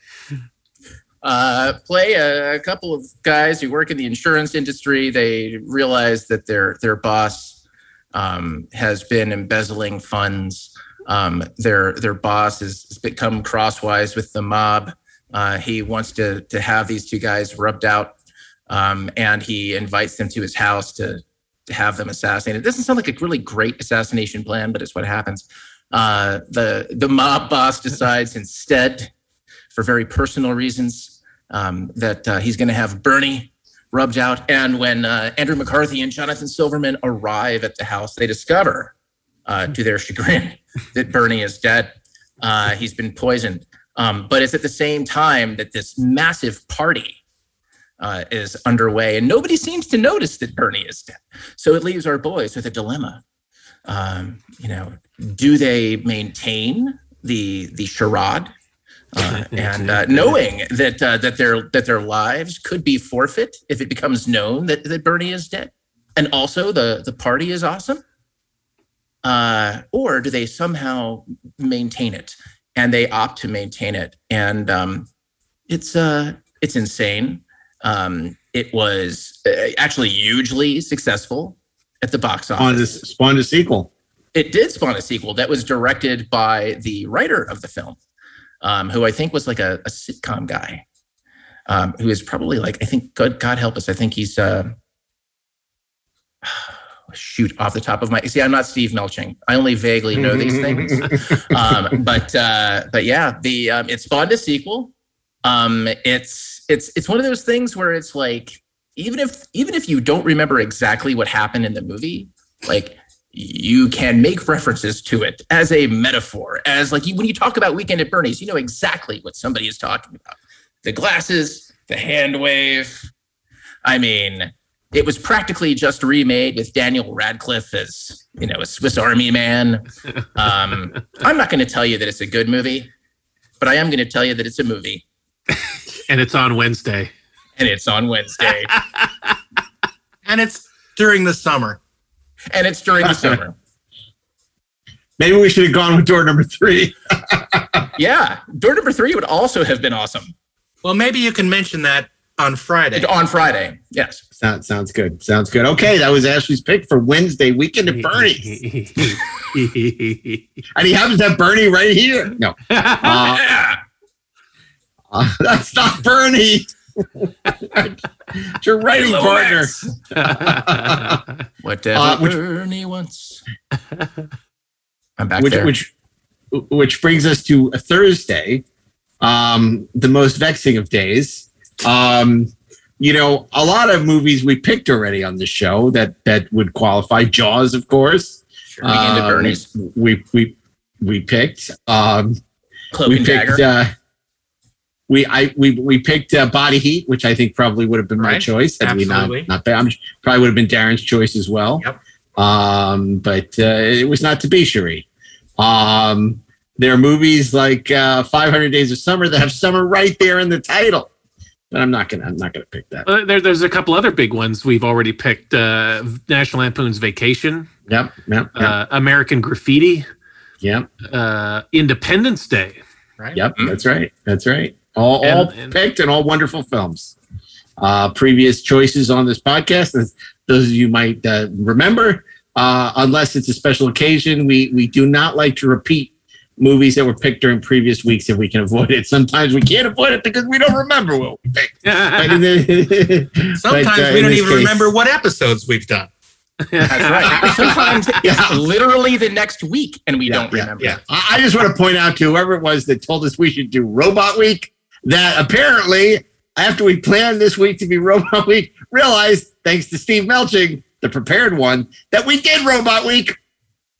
uh, play a, a couple of guys who work in the insurance industry. They realize that their their boss um, has been embezzling funds. Um, their their boss has, has become crosswise with the mob. Uh, he wants to to have these two guys rubbed out, um, and he invites them to his house to to have them assassinated. It doesn't sound like a really great assassination plan, but it's what happens. Uh, the the mob boss decides instead, for very personal reasons, um, that uh, he's going to have Bernie rubbed out. And when uh, Andrew McCarthy and Jonathan Silverman arrive at the house, they discover, uh, to their chagrin, that Bernie is dead. Uh, he's been poisoned. Um, but it's at the same time that this massive party uh, is underway, and nobody seems to notice that Bernie is dead. So it leaves our boys with a dilemma. Um, you know, do they maintain the the charade, uh, and uh, knowing that uh, that their that their lives could be forfeit if it becomes known that, that Bernie is dead, and also the the party is awesome, uh, or do they somehow maintain it? And they opt to maintain it, and um, it's uh it's insane. Um, it was uh, actually hugely successful at the box Spawned a, office. spawned a sequel. It did spawn a sequel that was directed by the writer of the film, um, who I think was like a, a sitcom guy, um, who is probably like I think God, God help us, I think he's uh, shoot off the top of my see. I'm not Steve Melching. I only vaguely know these things, um, but uh, but yeah, the um, it spawned a sequel. Um, it's it's it's one of those things where it's like even if even if you don't remember exactly what happened in the movie, like you can make references to it as a metaphor, as like you, when you talk about Weekend at Bernie's, you know exactly what somebody is talking about. The glasses, the hand wave. I mean, it was practically just remade with Daniel Radcliffe as you know a Swiss Army man. Um, I'm not going to tell you that it's a good movie, but I am going to tell you that it's a movie. and it's on Wednesday. And it's on Wednesday. and it's during the summer. And it's during the summer. Maybe we should have gone with door number three. yeah, door number three would also have been awesome. Well, maybe you can mention that on Friday. On Friday, yes. Sounds sounds good. Sounds good. Okay, that was Ashley's pick for Wednesday weekend at Bernie's, and he happens to have Bernie right here. No, uh, uh, that's not Bernie. it's your writing partner. Whatever Uh, which- Bernie wants. I'm back which, there. which which brings us to a Thursday, um, the most vexing of days. Um, you know, a lot of movies we picked already on the show that that would qualify. Jaws, of course. At Uh, We we we picked. Um, we picked. Uh, we I we we picked uh, Body Heat, which I think probably would have been my Right. choice. I mean, not Absolutely. not bad. I'm- Probably would have been Daren's choice as well. Yep. Um, but uh, it was not to be, Cherie. Um, there are movies like uh, 500 Days of Summer that have summer right there in the title. But I'm not gonna. I'm not gonna pick that. Uh, there, there's a couple other big ones we've already picked. Uh, National Lampoon's Vacation, Yep. Yep. Yep. uh, American Graffiti, yep. uh, Independence Day. Right. Yep. That's right. That's right. All, And- all and- picked and all wonderful films. Uh, previous choices on this podcast, as those of you might uh, remember, uh, unless it's a special occasion, we we do not like to repeat movies that were picked during previous weeks if we can avoid it. Sometimes we can't avoid it because we don't remember what we picked. The- Sometimes but, uh, we don't even case- remember what episodes we've done. That's right. Sometimes Yeah. it's literally the next week and we don't yeah, remember. Yeah. I I just want to point out to whoever it was that told us we should do Robot Week that apparently, after we planned this week to be Robot Week, realized, thanks to Steve Melching, the prepared one, that we did Robot Week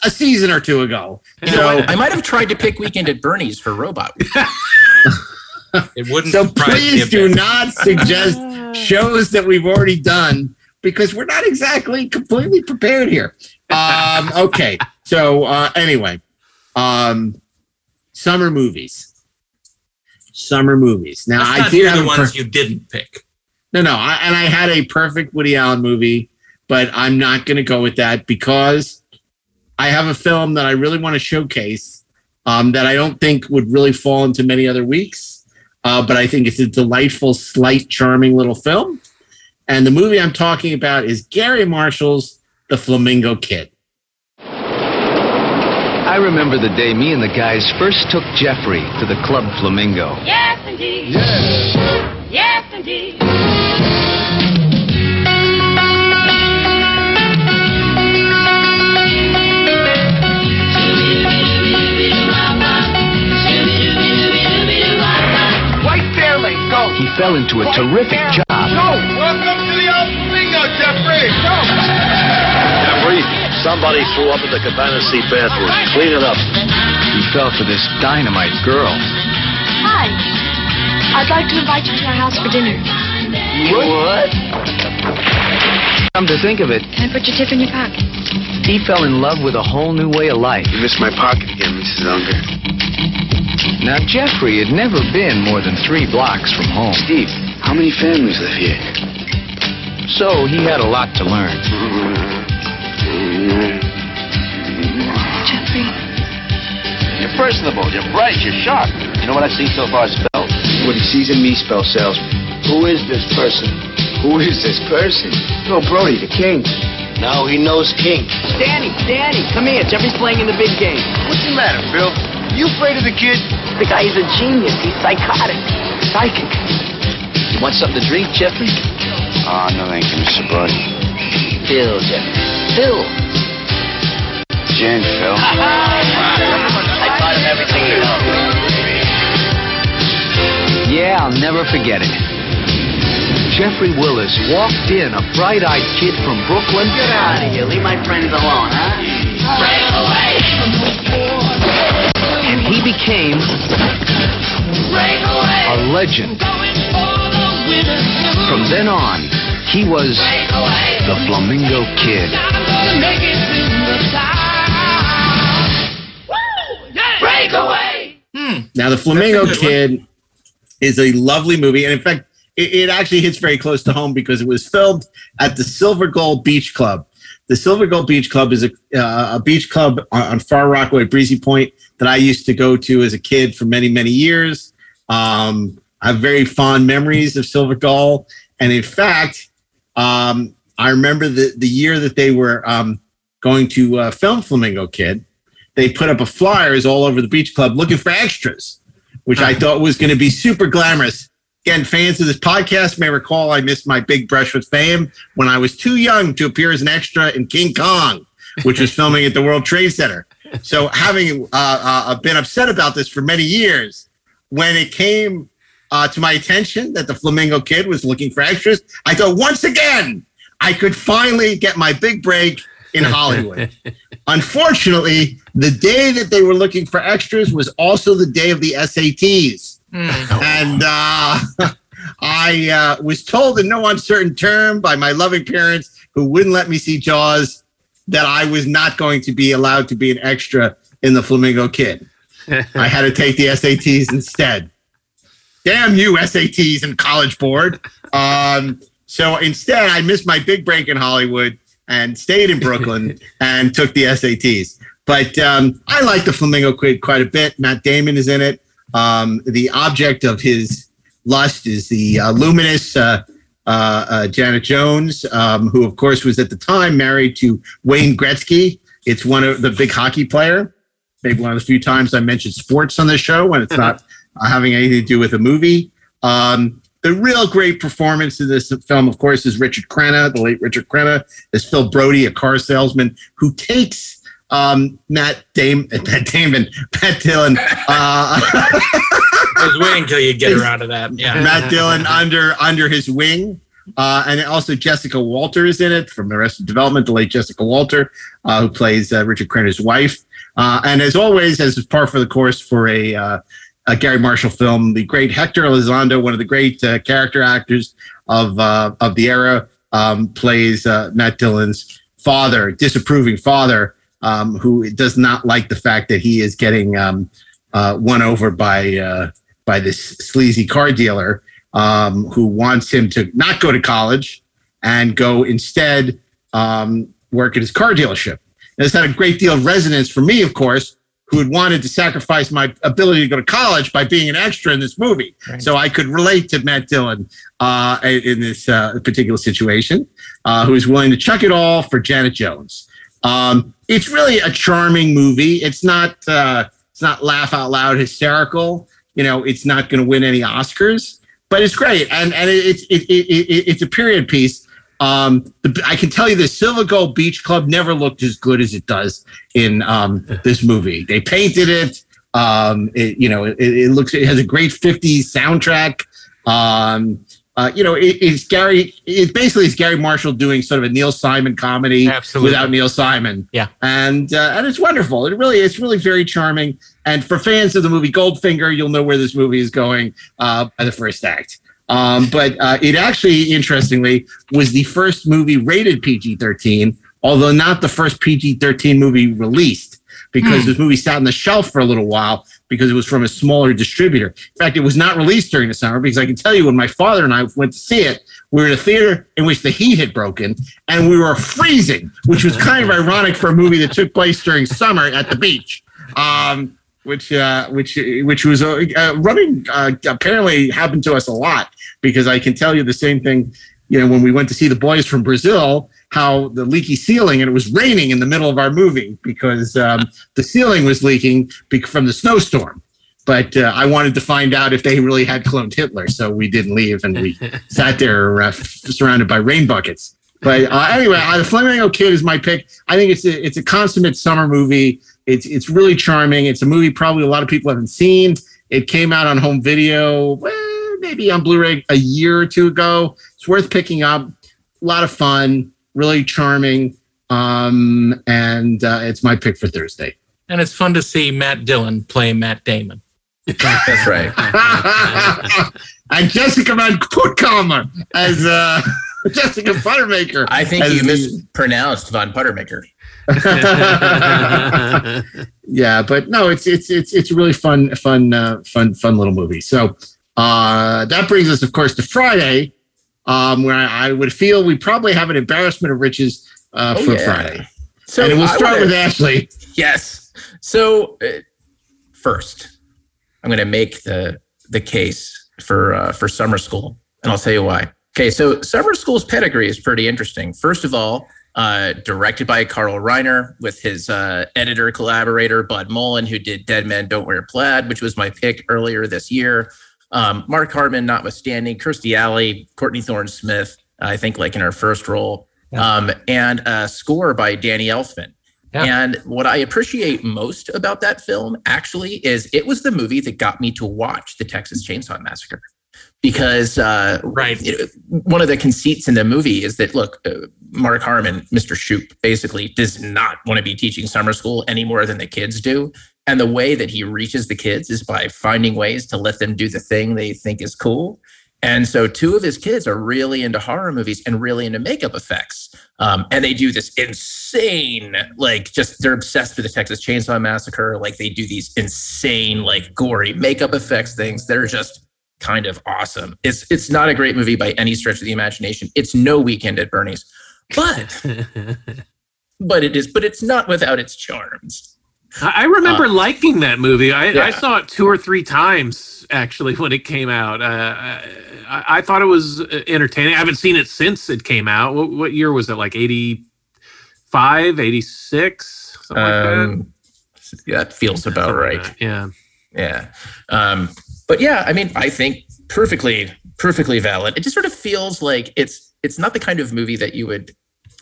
a season or two ago. You know what? I might have tried to pick Weekend at Bernie's for Robot It wouldn't So surprise me please do not suggest shows that we've already done because we're not exactly completely prepared here. Um, okay. So uh, anyway, um, summer movies. Summer movies. Now Let's I not did hear have the ones per- you didn't pick. no, no, I, and I had a perfect Woody Allen movie, but I'm not going to go with that because I have a film that I really want to showcase um, that I don't think would really fall into many other weeks, uh, but I think it's a delightful, slight, charming little film. And the movie I'm talking about is Garry Marshall's The Flamingo Kid. I remember the day me and the guys first took Jeffrey to the Club Flamingo. Yes, indeed. Yes. Yes, indeed. Fell into a terrific job. Welcome to the old bingo, Jeffrey. Go. Jeffrey, somebody threw up in the Cabana Sea bathroom. Clean it up. He fell for this dynamite girl. Hi. I'd like to invite you to our house for dinner. What? Come to think of it, Can I put your tip in your pocket? he fell in love with a whole new way of life. You missed my pocket again, Mrs. Unger. Now, Jeffrey had never been more than three blocks from home. Steve, how many families live here? So he had a lot to learn. Jeffrey. You're personable, you're bright, you're sharp. You know what I've seen so far spell? What he sees in me spell salesman. Who is this person? Who is this person? Oh, Brody, the king. No, he knows King. Danny, Danny, come here. Jeffrey's playing in the big game. What's the matter, Bill? You afraid of the kid? The guy is a genius. He's psychotic. Psychic. You want something to drink, Jeffrey? Oh, no, thank you, Mr. Brody. Phil, Jeffrey. Phil. Gin, Phil. I taught him everything he knows. Yeah, I'll never forget it. Jeffrey Willis walked in, a bright-eyed kid from Brooklyn. Get out of here. Leave my friends alone, huh? And he became a legend. From then on, he was the Flamingo Kid. Breakaway. Hmm. Now, The Flamingo That's a good Kid is a lovely movie, and in fact, it, it actually hits very close to home because it was filmed at the Silver Gull Beach Club. The Silver Gull Beach Club is a, uh, a beach club on, on Far Rockaway, Breezy Point, that I used to go to as a kid for many, many years. Um, I have very fond memories of Silver Gull. And in fact, um, I remember the, the year that they were um, going to uh, film Flamingo Kid, they put up a flyers all over the beach club looking for extras, which I thought was going to be super glamorous. Again, fans of this podcast may recall I missed my big brush with fame when I was too young to appear as an extra in King Kong, which was filming at the World Trade Center. So, having uh, uh, been upset about this for many years, when it came uh, to my attention that the Flamingo Kid was looking for extras, I thought once again I could finally get my big break in Hollywood. Unfortunately, the day that they were looking for extras was also the day of the SATs. And uh, I uh, was told in no uncertain term by my loving parents who wouldn't let me see Jaws that I was not going to be allowed to be an extra in the Flamingo Kid. I had to take the SATs instead. Damn you, SATs and College Board. Um, so instead, I missed my big break in Hollywood and stayed in Brooklyn and took the SATs. But um, I like the Flamingo Kid quite a bit. Matt Damon is in it. Um, the object of his lust is the uh, luminous uh, uh, uh, Janet Jones, um, who, of course, was at the time married to Wayne Gretzky. It's one of the big hockey player. Maybe one of the few times I mentioned sports on this show when it's not uh, having anything to do with a movie. Um, the real great performance in this film, of course, is Richard Crenna, the late Richard Crenna, as Phil Brody, a car salesman who takes um, Matt Damon, Matt Damon, Matt Dillon. Uh, I was waiting until you get around to that. Yeah. Matt Dillon under under his wing. Uh, and also Jessica Walter is in it from Arrested Development, the late Jessica Walter, uh, who plays uh, Richard Crenna's wife. Uh, and as always, as is par for the course for a, uh, a Garry Marshall film, the great Hector Elizondo, one of the great uh, character actors of of the era, um, plays Matt Dillon's father, disapproving father, um, who does not like the fact that he is getting um, won over by by this sleazy car dealer um, who wants him to not go to college and go instead um, work at his car dealership. And it's had a great deal of resonance for me, of course, who had wanted to sacrifice my ability to go to college by being an extra in this movie. So I could relate to Matt Dillon uh, in this uh, particular situation, uh, who is willing to chuck it all for Janet Jones. Um, it's really a charming movie. It's not uh, it's not laugh out loud hysterical. You know, it's not going to win any Oscars, but it's great, and and it's it, it, it, it's a period piece. Um, the, I can tell you, the Silver Gull Beach Club never looked as good as it does in um, this movie. They painted it. Um, it you know, it, it looks. It has a great '50s soundtrack. Um, uh, you know, it, it's Gary. It's basically it's Garry Marshall doing sort of a Neil Simon comedy Absolutely. without Neil Simon. Yeah. and uh, and it's wonderful. It really, it's really very charming. And for fans of the movie Goldfinger, you'll know where this movie is going uh, by the first act. Um, but uh, it actually, interestingly, was the first movie rated PG-13, although not the first PG-13 movie released, because Hmm. this movie sat on the shelf for a little while because it was from a smaller distributor. In fact, it was not released during the summer because I can tell you when my father and I went to see it, we were in a theater in which the heat had broken and we were freezing, which was kind of ironic for a movie that took place during summer at the beach. Um, which uh, which which was uh, uh, running uh, apparently happened to us a lot because I can tell you the same thing. You know, when we went to see the boys from Brazil, how the leaky ceiling and it was raining in the middle of our movie because um, the ceiling was leaking from the snowstorm. But uh, I wanted to find out if they really had cloned Hitler, so we didn't leave and we sat there uh, surrounded by rain buckets. But uh, anyway, uh, the Flamingo Kid is my pick. I think it's a, it's a consummate summer movie. It's it's really charming. It's a movie probably a lot of people haven't seen. It came out on home video, well, maybe on Blu-ray a year or two ago. It's worth picking up. A lot of fun, really charming, um, and uh, it's my pick for Thursday. And it's fun to see Matt Dillon play Matt Damon. That's right. and Jessica Van Puttkamer as uh, Jessica Buttermaker. I think you mispronounced Von Puttermaker. yeah, but no, it's it's it's it's a really fun, fun, uh, fun, fun little movie. So Uh, that brings us, of course, to Friday, um, where I, I would feel we probably have an embarrassment of riches uh, Oh, for yeah. Friday. So and we'll start wanna- with Ashley. Yes. So uh, first, I'm going to make the the case for uh, for summer school, and I'll tell you why. Okay, so summer school's pedigree is pretty interesting. First of all, uh, directed by Carl Reiner with his uh, editor collaborator Bud Molin, who did Dead Men Don't Wear Plaid, which was my pick earlier this year. Um, Mark Hartman, notwithstanding, Kirstie Alley, Courtney Thorne Smith, I think like in her first role, um, and a score by Danny Elfman. And what I appreciate most about that film actually is it was the movie that got me to watch the Texas Chainsaw Massacre. Because uh, right, one of the conceits in the movie is that look, uh, Mark Harmon, Mr. Shoop, basically does not want to be teaching summer school any more than the kids do. And the way that he reaches the kids is by finding ways to let them do the thing they think is cool. And so two of his kids are really into horror movies and really into makeup effects. Um, and they do this insane, like just they're obsessed with the Texas Chainsaw Massacre. Like they do these insane, like gory makeup effects things that are just kind of awesome. It's it's not a great movie by any stretch of the imagination. It's no weekend at Bernie's, but but it is. But it's not without its charms. I remember Uh, liking that movie. I, I saw it two or three times actually when it came out. Uh, I, I thought it was uh, entertaining. I haven't seen it since it came out. What, what year was it? Like 85, 86? Something like that? Um, yeah, that feels about right. Yeah. Yeah. Um, but yeah, I mean, I think perfectly, perfectly valid. It just sort of feels like it's it's not the kind of movie that you would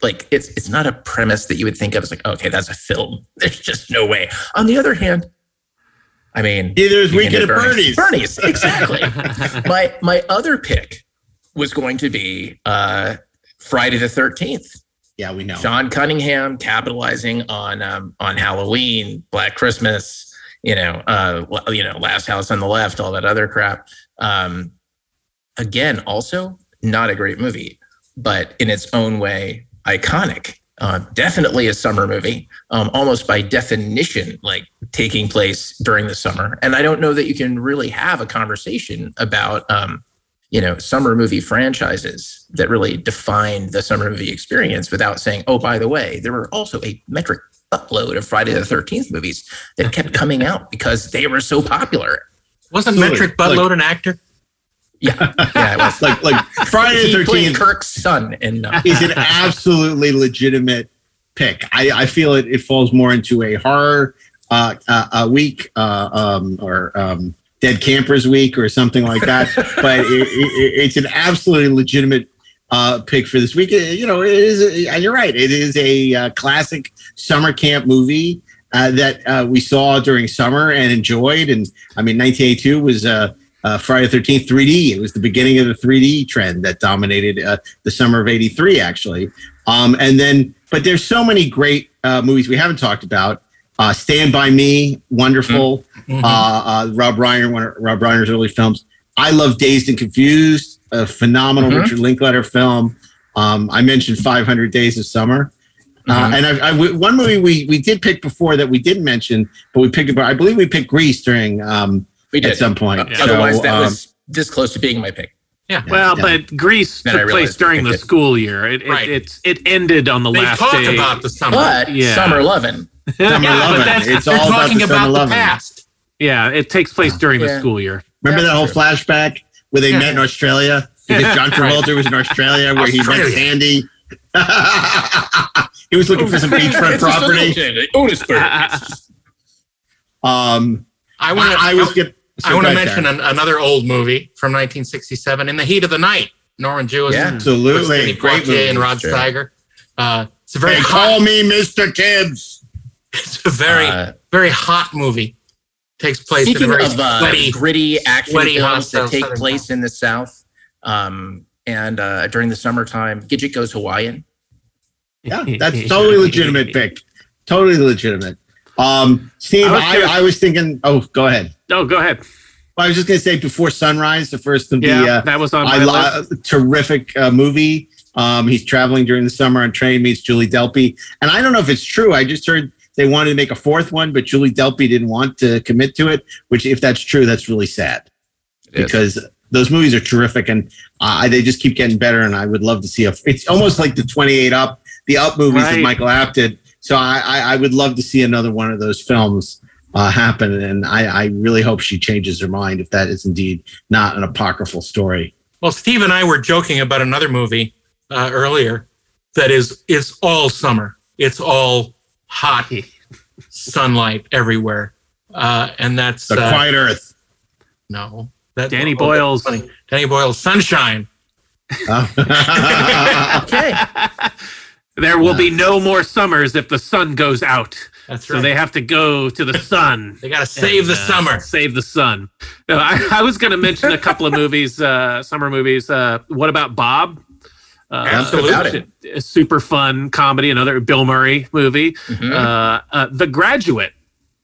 like. It's it's not a premise that you would think of as like, okay, that's a film. There's just no way. On the other hand, I mean, Either it's Weekend Weekend at Bernie's. Bernie's, exactly. my my other pick was going to be uh, Friday the Thirteenth. Yeah, we know. Sean Cunningham capitalizing on um, on Halloween, Black Christmas, you know, uh, you know, Last House on the Left, all that other crap. Um, again, also not a great movie, but in its own way, iconic. Uh, definitely a summer movie, um, almost by definition, like taking place during the summer. And I don't know that you can really have a conversation about, um, you know, summer movie franchises that really define the summer movie experience without saying, oh, by the way, there were also a metric buttload of Friday the 13th movies that kept coming out because they were so popular. Wasn't Metric Buttload Like- an actor? Yeah, yeah, it was. like like Friday he the Thirteenth Kirk's son in uh, is an absolutely legitimate pick. I, I feel it. It falls more into a horror uh, uh, a week uh, um, or um, Dead Campers Week or something like that. but it, it, it's an absolutely legitimate uh, pick for this week. Uh, You know, it is. A, you're right. It is a uh, classic summer camp movie. Uh, that uh, we saw during summer and enjoyed, and I mean, 1982 was uh, uh, Friday the 13th 3D. It was the beginning of the 3D trend that dominated uh, the summer of 83, actually. Um, and then, but there's so many great uh, movies we haven't talked about. Uh, Stand by Me, wonderful. Mhm. Uh, uh, Rob Reiner, one of Rob Reiner's early films. I love Dazed and Confused, a phenomenal Mhm. Richard Linklater film. Um, I mentioned 500 Days of Summer. Uh, Mhm. and I, I, one movie we, we did pick before that we didn't mention, but we picked it. I believe we picked Grease during um, We did. at some point. So, Otherwise, that um, was this close to being my pick. Yeah. Well, yeah. but Grease Then took place during the school year. It, it, Right. it's, it ended on the They last talk day. about the summer. But Yeah. Summer Lovin'. Summer Yeah, but Lovin'. that's- It's they're all about talking the about, Summer the past. Yeah, it takes place during the school year. Remember Yeah, that whole true. flashback where they Yeah. met in Australia? Because John Travolta was in Australia where he met Australia. Sandy. he was looking for some beachfront It's just a property. little- Otisburg. Um, I want I, I was gonna. I want to mention an, another old movie from 1967, In the Heat of the Night. Norman Jewison, Yeah. Absolutely. Sidney Great Poitier and movie. Rod Sure. Steiger. Uh, it's a very They hot, call me Mr. Tibbs. it's a very Uh, very hot movie. Takes place in a very of uh, gritty action sweaty, films hostile that take Southern place in the South, um, and uh, during the summertime, Gidget goes Hawaiian. Yeah, that's totally legitimate pick. Totally legitimate. Um, Steve, I was I, I was thinking. Oh, go ahead. Oh, go ahead. Well, I was just gonna say before sunrise, the first of Yeah, the uh, that was on I my lo- terrific uh, movie. Um, he's traveling during the summer on train, meets Julie Delpy, and I don't know if it's true. I just heard they wanted to make a fourth one, but Julie Delpy didn't want to commit to it. Which, if that's true, that's really sad. is. because those movies are terrific and uh, they just keep getting better. And I would love to see a. It's almost like the 28 Up, the Up movies that Michael Apted. So I, I, I would love to see another one of those films uh, happen. And I, I really hope she changes her mind if that is indeed not an apocryphal story. Well, Steve and I were joking about another movie uh, earlier that is it's all summer. It's all hot sunlight everywhere, uh, and that's The uh, Quiet Earth. No, that Danny oh, Boyle's- funny. Danny Boyle's Sunshine. okay. There will be no more summers if the sun goes out. That's so they have to go to the sun. They got to save the uh, summer. Save the sun. No, I, I was going to mention a couple of movies, uh, summer movies. Uh, what about Bob? Uh, Absolutely. a- a super fun comedy, another Bill Murray movie. Mhm. Uh, uh, the Graduate.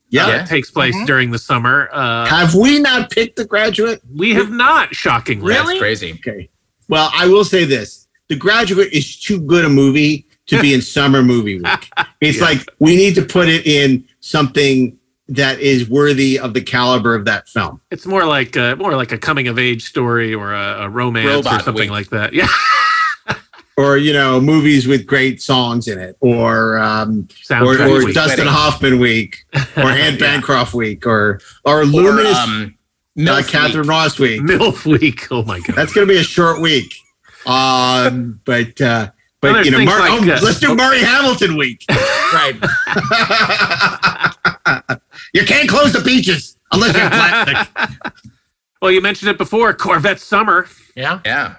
Yeah. uh, takes place Mm-hmm. during the summer. Uh, Have we not picked The Graduate? we have not, shockingly. That's crazy. Okay. Well, I will say this: The Graduate is too good a movie to be in summer movie week. It's like we need to put it in something that is worthy of the caliber of that film. It's more like a, more like a coming of age story or a, a romance or something Week. like that. Yeah, Or you know, movies with great songs in it, or um, or, or week. Dustin Wedding. Hoffman week, or Anne Yeah. Bancroft week, or or Or, Luminous um, uh, Katharine Week. Ross week. MILF week. Oh my god. That's going to be a short week. Um, but uh, Well, but there's you know, things Mur- like, oh, uh, let's do Murray Hamilton week. Right. you can't close the beaches unless you're plastic. well, you mentioned it before. Corvette Summer. Yeah. Yeah.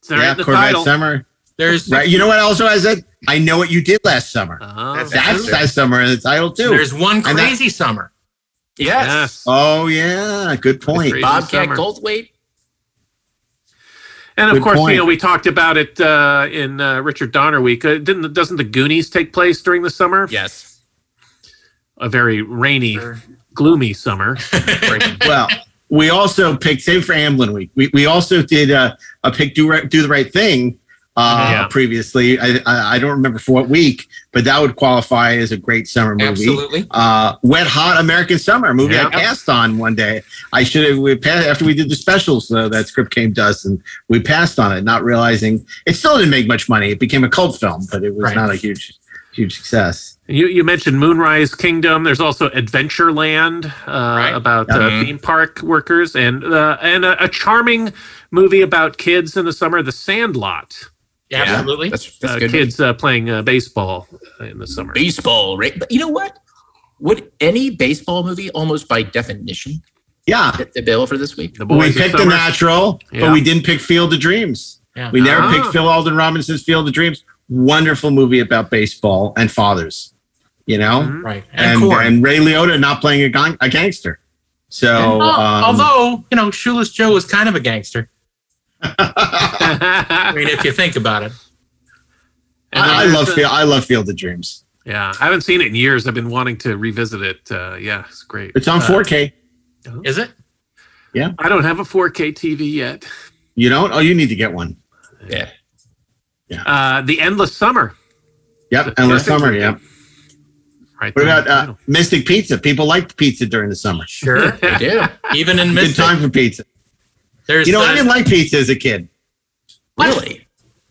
It's there yeah, the Corvette title. Summer. There's Right. You know what also I said? I know what you did last summer. Oh, That's That's last summer in the title too. there's one And that- crazy summer. Yes. yes. oh yeah, good point. Bobcat. Goldthwait. And of Good course, point. you know, we talked about it uh, in uh, Richard Donner week. Uh, didn't doesn't the Goonies take place during the summer? Yes. A very rainy, gloomy summer. well, we also picked same for Amblin week. We, we also did uh, a pick do right, do the right thing uh, Yeah. previously. I, I I don't remember for what week, but that would qualify as a great summer movie. Absolutely. Uh, Wet Hot American Summer, movie Yeah. I passed on one day. I should have we passed after we did the specials. Uh, that script came to us, and we passed on it, not realizing it still didn't make much money. It became a cult film, but it was Right. not a huge huge success. You you mentioned Moonrise Kingdom. There's also Adventureland uh, about uh, Mhm. theme park workers, and uh, and a, a charming movie about kids in the summer, The Sandlot. Yeah, absolutely. That's, that's Uh, good. kids uh, playing uh, baseball in the summer. Baseball, right? But you know what? Would any baseball movie, almost by definition, Yeah, fit the bill for this week? The we Boys of picked the natural, Yeah. but we didn't pick Field of Dreams. Yeah. We never Ah. picked Phil Alden Robinson's Field of Dreams. Wonderful movie about baseball and fathers, you know, Mhm. Right. And, and, and Ray Liotta not playing a, gang- a gangster. So, Al- um, although you know, Shoeless Joe was kind of a gangster. I mean, if you think about it. And I, I love the- Field, I love Field of Dreams. Yeah, I haven't seen it in years. I've been wanting to revisit it. Uh, yeah, it's great. It's on Uh, 4K. Is it? Yeah. I don't have a 4K TV yet. You don't? Oh, you need to get one. Yeah. Uh, the Endless Summer. Yep, the Endless Summer. Yep. Right. What about uh, Mystic Pizza? People like pizza during the summer. Sure. They do. Even in Good time for pizza. There's You know, uh, I didn't like pizza as a kid. Really?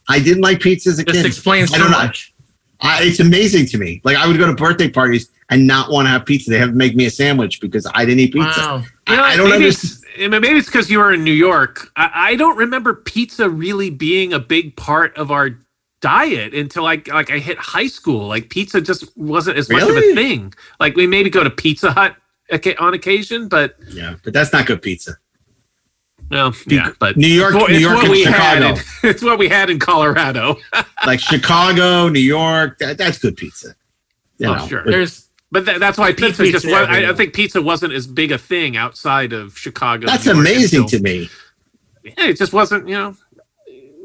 I didn't like pizza as a this kid. explains I don't know. much. I, it's amazing to me. Like I would go to birthday parties and not want to have pizza. They have to make me a sandwich because I didn't eat pizza. Wow. You know, I don't maybe understand. It's, maybe it's because you were in New York. I, I don't remember pizza really being a big part of our diet until like like I hit high school. Like pizza just wasn't as much of a thing. Like we maybe go to Pizza Hut on occasion, but Yeah, but that's not good pizza. No, yeah, but New York- it's New York what and we had. Chicago. In, it's what we had in Colorado. Like Chicago, New York, that, that's good pizza. You Oh, know, sure. but- There's But tha- that's why pizza, pizza just. wa- I, I think pizza wasn't as big a thing outside of Chicago. that's amazing to me. Yeah, it just wasn't. You know,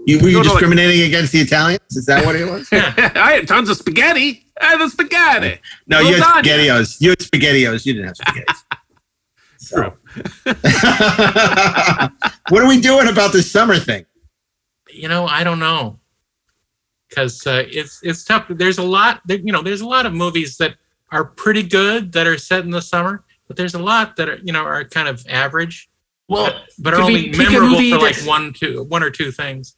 You were you to, like- discriminating against the Italians? Is that what it was? I had tons of spaghetti. I had the spaghetti. No, you had spaghettios. You had spaghettios. You didn't have spaghettis. True. what are we doing about this summer thing? you know, I don't know, because uh, it's it's tough. There's a lot, there, you know, there's a lot of movies that are pretty good that are set in the summer, but there's a lot that are you know are kind of average. Well, but could are we only memorable for like one, two, one or two things.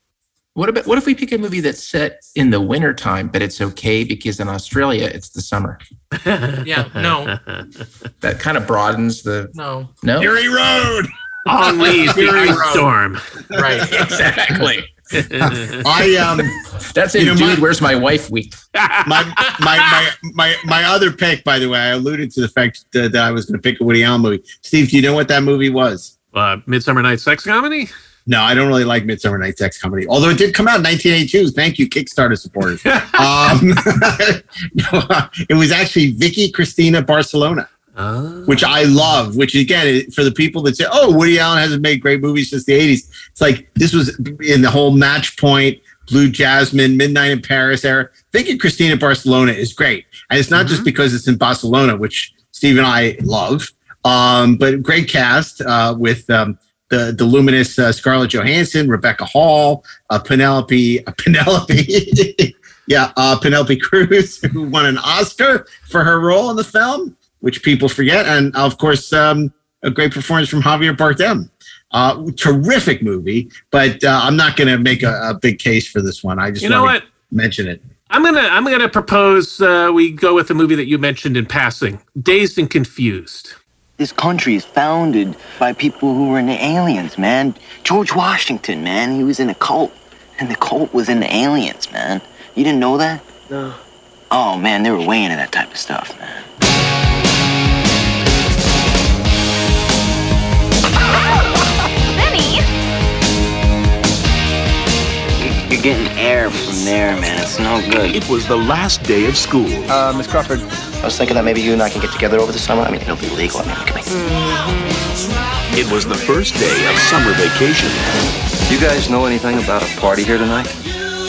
What about what if we pick a movie that's set in the wintertime, but it's okay because in Australia it's the summer? Yeah, no, That kind of broadens the no. no. Fury Road. Ang Lee's the Fury ice Road. storm. Right. exactly. I um That's it, You know, dude. my- where's my wife week? my my my my my other pick, by the way, I alluded to the fact that, that I was going to pick a Woody Allen movie. Steve, do you know what that movie was? Uh, Midsummer Night Sex Comedy? No, I don't really like Midsummer Night's Sex Comedy, although it did come out in 1982. Thank you, Kickstarter supporters. um, it was actually Vicky Cristina Barcelona, Oh. which I love. Which again, for the people that say, "Oh, Woody Allen hasn't made great movies since the 80s," it's like this was in the whole Match Point, Blue Jasmine, Midnight in Paris era. Vicky Cristina Barcelona is great, and it's not just because it's in Barcelona, which Steve and I love, um, but great cast uh, with. Um, the, the luminous uh, Scarlett Johansson, Rebecca Hall, uh, Penelope, uh, Penelope, yeah, uh, Penelope Cruz, who won an Oscar for her role in the film, which people forget, and of course, um, a great performance from Javier Bardem. Uh, terrific movie, but uh, I'm not going to make a, a big case for this one. I just You know what? mention it. I'm gonna I'm gonna propose uh, we go with the movie that you mentioned in passing, Dazed and Confused. This country is founded by people who were into aliens, man. George Washington, man, he was in a cult, and the cult was into aliens, man. You didn't know that? No. Oh man, they were way into that type of stuff, man. Benny! You're getting air from there, man. It's no good. It was the last day of school. Uh, Miss Crawford, I was thinking that maybe you and I can get together over the summer. I mean, it'll be legal. I mean, we can make. Mm-hmm. It was the first day of summer vacation. You guys know anything about a party here tonight?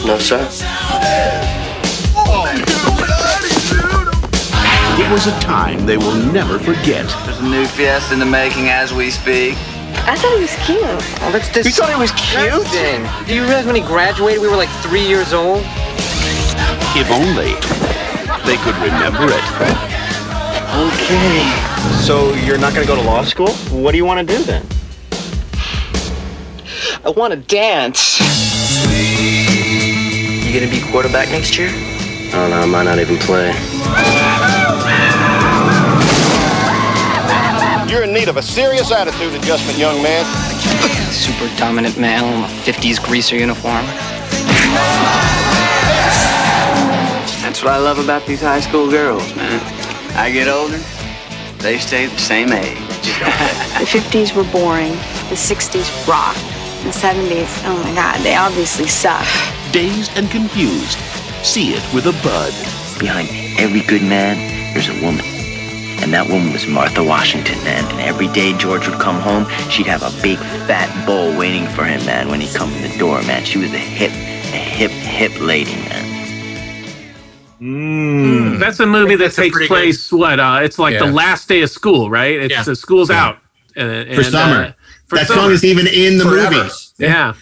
No, sir. It was a time they will never forget. There's a new fiesta in the making as we speak. I thought he was cute. Oh, that's dis- You thought he was cute? Then. Do you realize when he graduated, we were like three years old? If only they could remember it. Okay. So you're not going to go to law school? What do you want to do then? I want to dance. You gonna be quarterback next year? I don't know. I might not even play. You're in need of a serious attitude adjustment, young man. Super dominant male in a 50s greaser uniform. That's what I love about these high school girls, man. I get older, they stay the same age. The 50s were boring. The 60s rocked. The 70s, oh my god, they obviously suck. Dazed and confused. See it with a bud. Behind every good man, there's a woman. And that woman was Martha Washington, man. And every day George would come home, she'd have a big fat bowl waiting for him, man, when he'd come in the door, man. She was a hip, a hip, hip lady, man. Mm. That's a movie that That's takes pretty place. What? Uh, it's like the last day of school, right? It's Yeah. uh, school's out uh, For summer. uh, for that summer. song is even in the Forever. movies. yeah.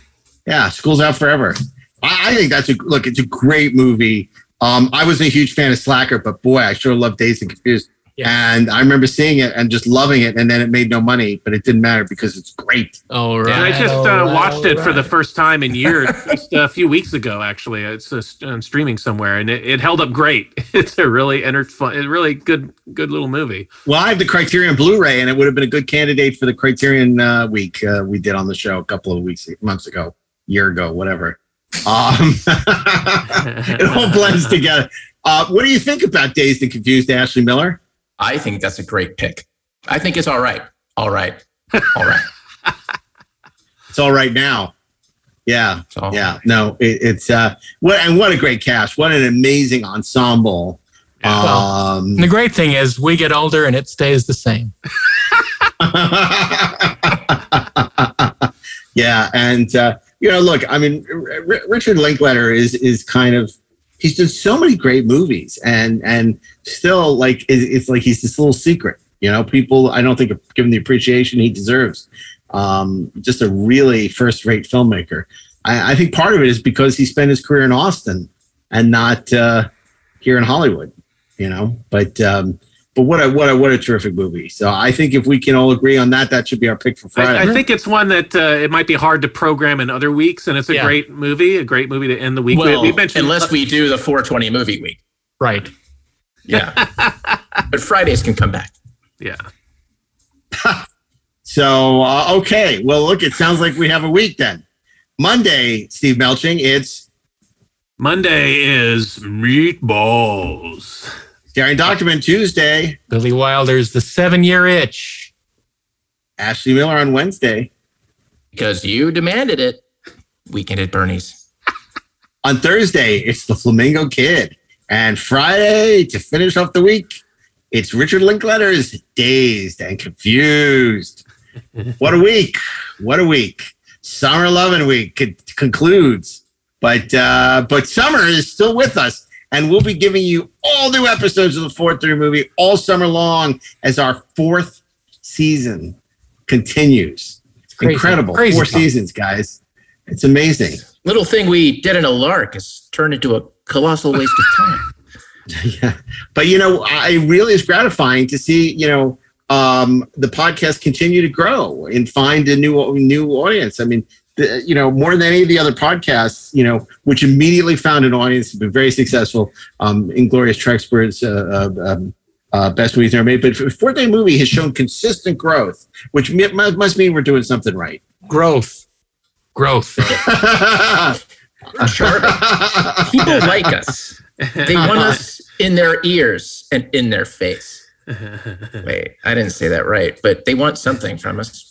Yeah, school's out forever. I, I think that's a look. It's a great movie. Um, I wasn't a huge fan of Slacker, but boy, I sure love Dazed and Confused. And I remember seeing it and just loving it, and then it made no money, but it didn't matter because it's great. All And right. I just all uh, right, watched it all for the first time in years, just a few weeks ago. Actually, it's uh, on streaming somewhere, and it, it held up great. It's a really enter fun, really good, good little movie. Well, I have the Criterion Blu-ray, and it would have been a good candidate for the Criterion uh, week uh, we did on the show a couple of weeks, months ago, year ago, whatever. Um, it all blends together. Uh, what do you think about Dazed and Confused, Ashley Miller? I think that's a great pick. I think it's all right. All right. All right. It's all right now. Yeah, all yeah. No, it, it's uh, what and what a great cast. What an amazing ensemble. Um, The great thing is we get older and it stays the same. yeah, and uh, you know, look, I mean, R- R- Richard Linklater is is kind of he's done so many great movies, and and still like it's like he's this little secret. You know, people I don't think have given the appreciation he deserves. Um, just a really first rate filmmaker. I, I think part of it is because he spent his career in Austin and not uh, here in Hollywood. You know, but um, but what a what a what a terrific movie. So I think if we can all agree on that, that should be our pick for Friday. I, I think it's one that uh, it might be hard to program in other weeks, and it's a Yeah. great movie, a great movie to end the week. We- Well, we mentioned unless we do the 420 movie week. Right. Yeah. but Fridays can come back. Yeah. So uh, okay, well look, it sounds like we have a week then. Monday, Steve Melching, it's Monday is meatballs. Daren Dochterman Tuesday. Billy Wilder's The Seven Year Itch. Ashley Miller on Wednesday. Because you demanded it. Weekend at Bernie's. On Thursday, it's the Flamingo Kid. And Friday, to finish off the week, it's Richard Linklater's Dazed and Confused. What a week. What a week. Summer Loving Week con- concludes. But uh, but summer is still with us. And we'll be giving you all new episodes of the 430 movie all summer long as our fourth season continues. crazy. Incredible. Crazy Four talk. seasons, guys. It's amazing. Little thing we did in a lark has turned into a colossal waste of time. yeah. But you know, I it really is gratifying to see, you know, um, the podcast continue to grow and find a new new audience. I mean, the, you know, more than any of the other podcasts, you know, which immediately found an audience, have been very successful. Um, Inglorious Treksperts, uh, uh, um, uh, best movies ever made. But Fourth Day Movie has shown consistent growth, which mi- mu- must mean we're doing something right. Growth. Growth. Sure. People like us. They want us in their ears and in their face. Wait, I didn't say that right, but they want something from us.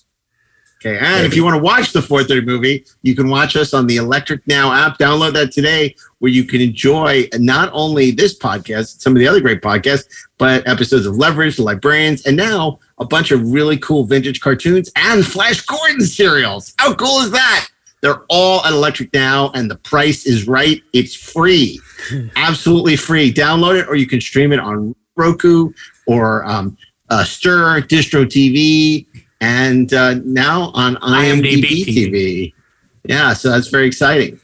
Okay, and if you want to watch the 430 movie, you can watch us on the Electric Now app. Download that today, where you can enjoy not only this podcast, some of the other great podcasts, but episodes of Leverage, The Librarians, and now a bunch of really cool vintage cartoons and Flash Gordon serials. How cool is that? They're all at Electric Now, and the price is right. It's free, absolutely free. Download it, or you can stream it on Roku or um, uh, Stirr, Distro TV, and uh, now on IMDb, IMDb TV. Yeah, so that's very exciting.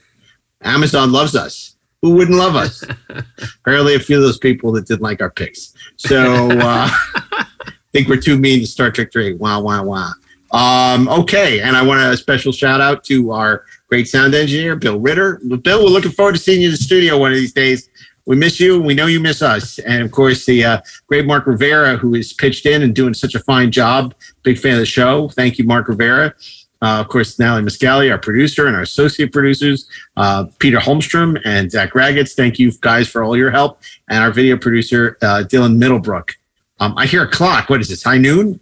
Amazon loves us. Who wouldn't love us? Apparently, a few of those people that didn't like our picks. So uh, I think we're too mean to Star Trek 3. Wow, wow, wow. Um, okay, and I want a special shout out to our great sound engineer, Bill Ritter. Bill, we're looking forward to seeing you in the studio one of these days. We miss you. We know you miss us. And of course, the uh, great Mark Rivera, who has pitched in and doing such a fine job. Big fan of the show. Thank you, Mark Rivera. Uh, of course, Natalie Muscali, our producer, and our associate producers, uh, Peter Holmstrom and Zach Raggets. Thank you guys for all your help. And our video producer, uh, Dylan Middlebrook. Um, I hear a clock. What is this? High noon?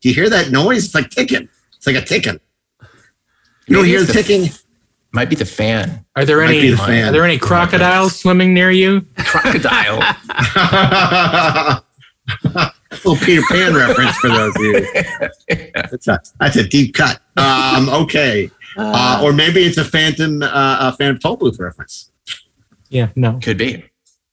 Do you hear that noise? It's like ticking. It's like a ticking. You don't hear the- ticking? Might be the fan. Are there Might any the fan. are there any crocodiles swimming near you? Crocodile. little Peter Pan reference for those of you. That's a, that's a deep cut. Um, okay. Uh, or maybe it's a Phantom uh, a Phantom Tollbooth reference. Yeah, no. Could be.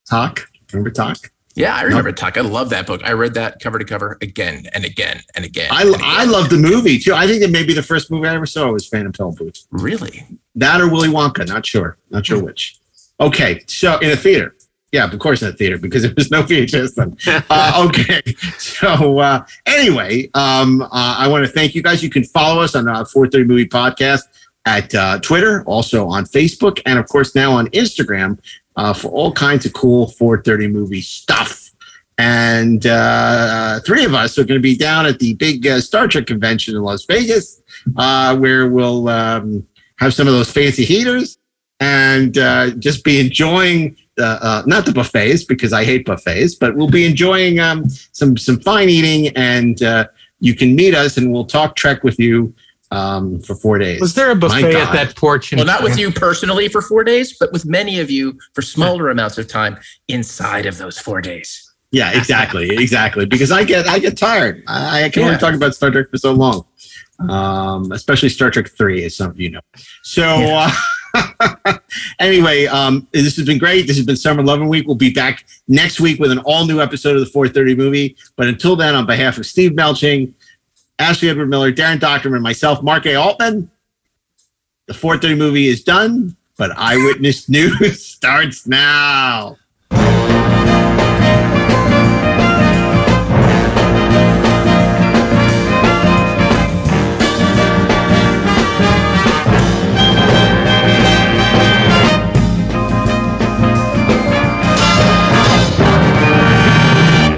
Tock. Remember Tock? Yeah, I remember Tock. I love that book. I read that cover to cover again and again and again. I, and again. I love the movie too. I think that maybe the first movie I ever saw was Phantom Tollbooth. Really? That or Willy Wonka. Not sure. Not sure which. Okay. So in a theater. Yeah, of course in a theater because there was no VHS then. Uh, okay. So uh, anyway, um, uh, I want to thank you guys. You can follow us on uh, 430 Movie Podcast at uh, Twitter, also on Facebook, and of course now on Instagram uh, for all kinds of cool 430 movie stuff. And uh, three of us are going to be down at the big uh, Star Trek convention in Las Vegas, uh, where we'll um, have some of those fancy heaters and uh, just be enjoying uh, not the buffets because I hate buffets, but we'll be enjoying um, some some fine eating, and you can meet us and we'll talk Trek with you um, for four days. Was there a My buffet at that porch? in- Well, not with you personally for four days, but with many of you for smaller amounts of time inside of those four days. Yeah, exactly, exactly. Because I get I get tired. I, I can Yeah. only talk about Star Trek for so long, um, especially Star Trek Three, as some of you know. So uh, anyway, um, this has been great. This has been Summer Loving Week. We'll be back next week with an all new episode of the 4:30 movie. But until then, on behalf of Steve Melching, Ashley Edward Miller, Daren Dochterman, myself, Mark A. Altman, the 4:30 movie is done. But Eyewitness News starts now.